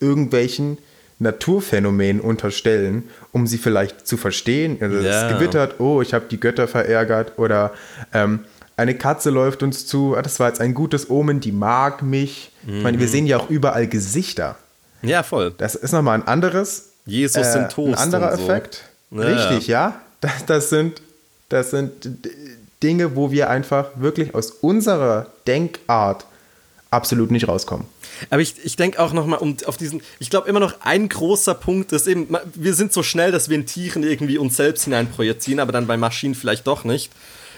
irgendwelchen Naturphänomenen unterstellen, um sie vielleicht zu verstehen. Also Ja. es gewittert, oh, ich habe die Götter verärgert oder ähm, eine Katze läuft uns zu, ah, das war jetzt ein gutes Omen, die mag mich. Ich meine, Mhm. wir sehen ja auch überall Gesichter. ja, voll. Das ist nochmal ein anderes. Jesus Toast Ein anderer so. Effekt. Ja, Richtig, ja. Das, das, sind, das sind Dinge, wo wir einfach wirklich aus unserer Denkart absolut nicht rauskommen. Aber ich, ich denke auch nochmal um, auf diesen, ich glaube immer noch ein großer Punkt ist eben, wir sind so schnell, dass wir in Tieren irgendwie uns selbst hineinprojizieren, aber dann bei Maschinen vielleicht doch nicht.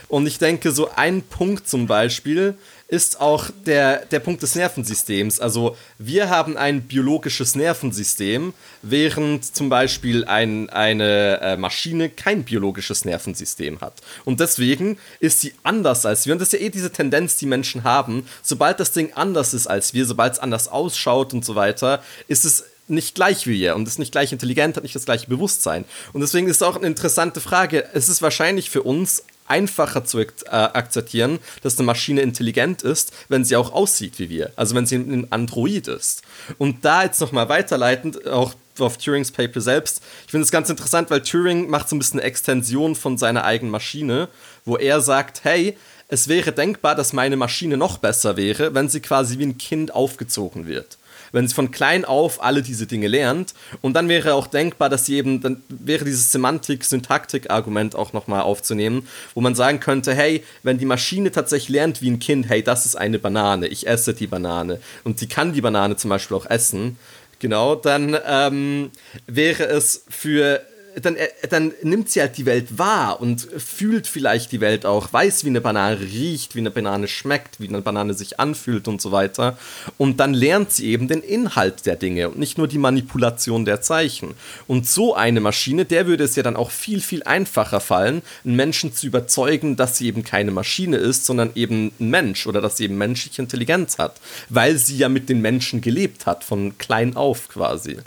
Und ich denke, so ein Punkt zum Beispiel ist auch der, der Punkt des Nervensystems. Also wir haben ein biologisches Nervensystem, während zum Beispiel ein, eine äh, Maschine kein biologisches Nervensystem hat. Und deswegen ist sie anders als wir. Und das ist ja eh diese Tendenz, die Menschen haben. Sobald das Ding anders ist als wir, sobald es anders ausschaut und so weiter, ist es nicht gleich wie wir und ist nicht gleich intelligent, hat nicht das gleiche Bewusstsein. Und deswegen ist es auch eine interessante Frage. Es ist wahrscheinlich für uns einfacher zu äh, akzeptieren, dass eine Maschine intelligent ist, wenn sie auch aussieht wie wir. Also wenn sie ein Android ist. Und da jetzt nochmal weiterleitend, auch auf Turings Paper selbst. Ich finde es ganz interessant, weil Turing macht so ein bisschen eine Extension von seiner eigenen Maschine, wo er sagt, hey, es wäre denkbar, dass meine Maschine noch besser wäre, wenn sie quasi wie ein Kind aufgezogen wird wenn sie von klein auf alle diese Dinge lernt. Und dann wäre auch denkbar, dass sie eben, dann wäre dieses Semantik-Syntaktik-Argument auch nochmal aufzunehmen, wo man sagen könnte, hey, wenn die Maschine tatsächlich lernt wie ein Kind, hey, das ist eine Banane, ich esse die Banane und sie kann die Banane zum Beispiel auch essen, genau, dann ähm, wäre es für dann, äh, dann nimmt sie halt die Welt wahr und fühlt vielleicht die Welt auch, weiß, wie eine Banane riecht, wie eine Banane schmeckt, wie eine Banane sich anfühlt und so weiter. Und dann lernt sie eben den Inhalt der Dinge und nicht nur die Manipulation der Zeichen. Und so eine Maschine, der würde es ja dann auch viel, viel einfacher fallen, einen Menschen zu überzeugen, dass sie eben keine Maschine ist, sondern eben ein Mensch oder dass sie eben menschliche Intelligenz hat, weil sie ja mit den Menschen gelebt hat, von klein auf quasi.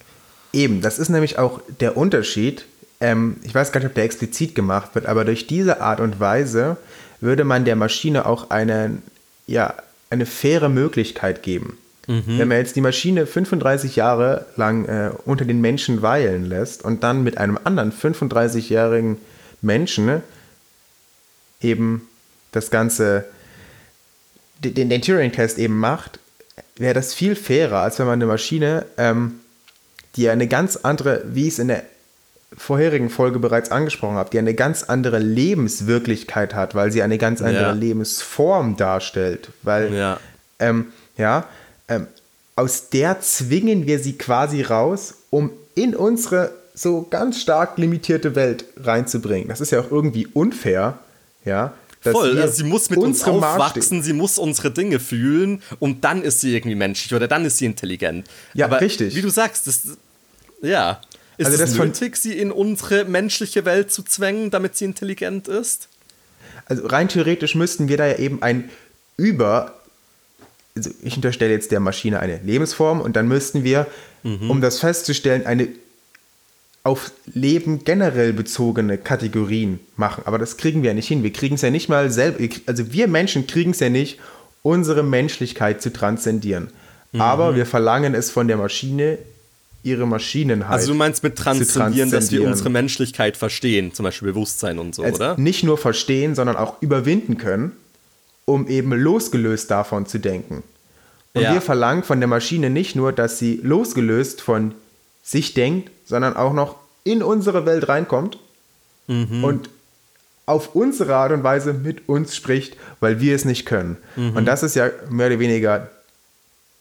Eben, das ist nämlich auch der Unterschied ähm, ich weiß gar nicht, ob der explizit gemacht wird, aber durch diese Art und Weise würde man der Maschine auch eine, ja, eine faire Möglichkeit geben. Mhm. Wenn man jetzt die Maschine 35 Jahre lang äh, unter den Menschen weilen lässt und dann mit einem anderen 35-jährigen Menschen eben das Ganze, den, den Turing-Test eben macht, wäre das viel fairer, als wenn man eine Maschine, ähm, die eine ganz andere, wie es in der vorherigen Folge bereits angesprochen habe, die eine ganz andere Lebenswirklichkeit hat, weil sie eine ganz andere ja. Lebensform darstellt. Weil, ja, ähm, ja ähm, aus der zwingen wir sie quasi raus, um in unsere so ganz stark limitierte Welt reinzubringen. Das ist ja auch irgendwie unfair, ja. Voll, also sie muss mit uns aufwachsen, sie muss unsere Dinge fühlen und dann ist sie irgendwie menschlich oder dann ist sie intelligent. Ja, Aber richtig. Wie du sagst, das, ja. Ist also es nötig, sie in unsere menschliche Welt zu zwängen, damit sie intelligent ist? Also rein theoretisch müssten wir da ja eben ein Über, also ich unterstelle jetzt der Maschine eine Lebensform und dann müssten wir, mhm. um das festzustellen, eine auf Leben generell bezogene Kategorien machen. Aber das kriegen wir ja nicht hin. Wir kriegen es ja nicht mal selber, also wir Menschen kriegen es ja nicht, unsere Menschlichkeit zu transzendieren. Mhm. Aber wir verlangen es von der Maschine ihre Maschinen halt. Also du meinst mit transzendieren, dass wir unsere Menschlichkeit verstehen, zum Beispiel Bewusstsein und so, also oder? Nicht nur verstehen, sondern auch überwinden können, um eben losgelöst davon zu denken. Und ja. wir verlangen von der Maschine nicht nur, dass sie losgelöst von sich denkt, sondern auch noch in unsere Welt reinkommt mhm. und auf unsere Art und Weise mit uns spricht, weil wir es nicht können. Mhm. Und das ist ja mehr oder weniger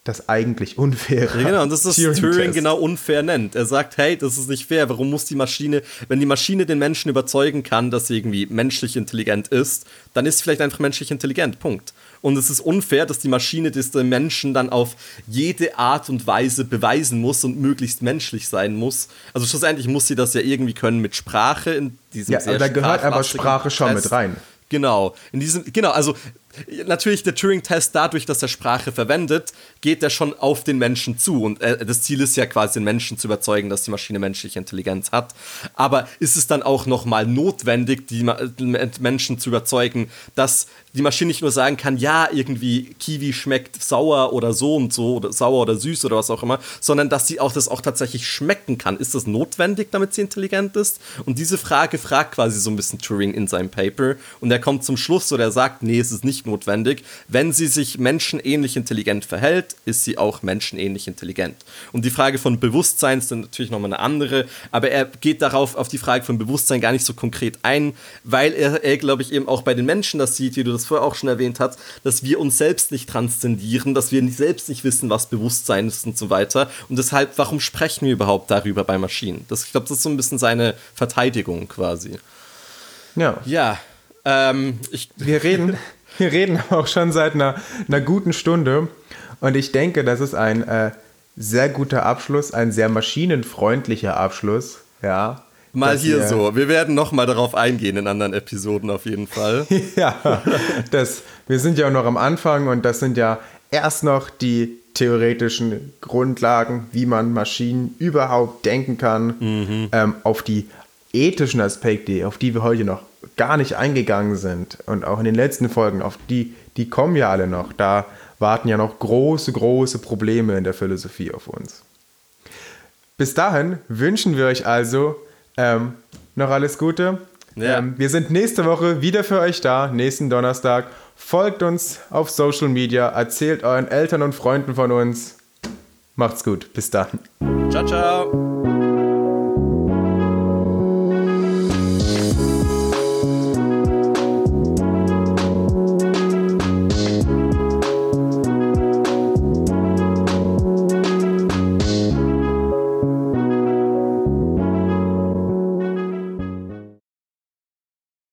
das eigentlich Unfaire. Genau, und das ist Turing, Turing genau unfair nennt. Er sagt, hey, das ist nicht fair. Warum muss die Maschine, wenn die Maschine den Menschen überzeugen kann, dass sie irgendwie menschlich intelligent ist, dann ist sie vielleicht einfach menschlich intelligent. Punkt. Und es ist unfair, dass die Maschine das den Menschen dann auf jede Art und Weise beweisen muss und möglichst menschlich sein muss. Also schlussendlich muss sie das ja irgendwie können mit Sprache in diesem ja, sehr da gehört aber Sprache schon Test. mit rein. Genau. In diesem, genau, also natürlich der Turing-Test dadurch, dass er Sprache verwendet, geht er schon auf den Menschen zu. Und äh, das Ziel ist ja quasi, den Menschen zu überzeugen, dass die Maschine menschliche Intelligenz hat. Aber ist es dann auch nochmal notwendig, die Menschen zu überzeugen, dass die Maschine nicht nur sagen kann, ja, irgendwie Kiwi schmeckt sauer oder so und so, oder sauer oder süß oder was auch immer, sondern dass sie auch das auch tatsächlich schmecken kann. Ist das notwendig, damit sie intelligent ist? Und diese Frage fragt quasi so ein bisschen Turing in seinem Paper. Und er kommt zum Schluss oder er sagt, nee, es ist nicht notwendig. Wenn sie sich menschenähnlich intelligent verhält, ist sie auch menschenähnlich intelligent. Und die Frage von Bewusstsein ist dann natürlich nochmal eine andere, aber er geht darauf, auf die Frage von Bewusstsein gar nicht so konkret ein, weil er, er glaube ich, eben auch bei den Menschen das sieht, wie du das vorher auch schon erwähnt hast, dass wir uns selbst nicht transzendieren, dass wir nicht, selbst nicht wissen, was Bewusstsein ist und so weiter. Und deshalb, warum sprechen wir überhaupt darüber bei Maschinen? Das, ich glaube, das ist so ein bisschen seine Verteidigung quasi. Ja. Ja. Ähm, ich, wir reden, wir reden auch schon seit einer, einer guten Stunde und ich denke, das ist ein äh, sehr guter Abschluss, ein sehr maschinenfreundlicher Abschluss, ja. Mal hier wir, so. Wir werden noch mal darauf eingehen in anderen Episoden auf jeden Fall. ja, das, wir sind ja auch noch am Anfang und das sind ja erst noch die theoretischen Grundlagen, wie man Maschinen überhaupt denken kann, mhm. ähm, auf die ethischen Aspekte, auf die wir heute noch gar nicht eingegangen sind und auch in den letzten Folgen, auf die, die kommen ja alle noch. Da warten ja noch große, große Probleme in der Philosophie auf uns. bis dahin wünschen wir euch also ähm, noch alles Gute. Ja. Ähm, wir sind nächste Woche wieder für euch da, nächsten Donnerstag. Folgt uns auf Social Media, erzählt euren Eltern und Freunden von uns. Macht's gut, bis dann. Ciao, ciao.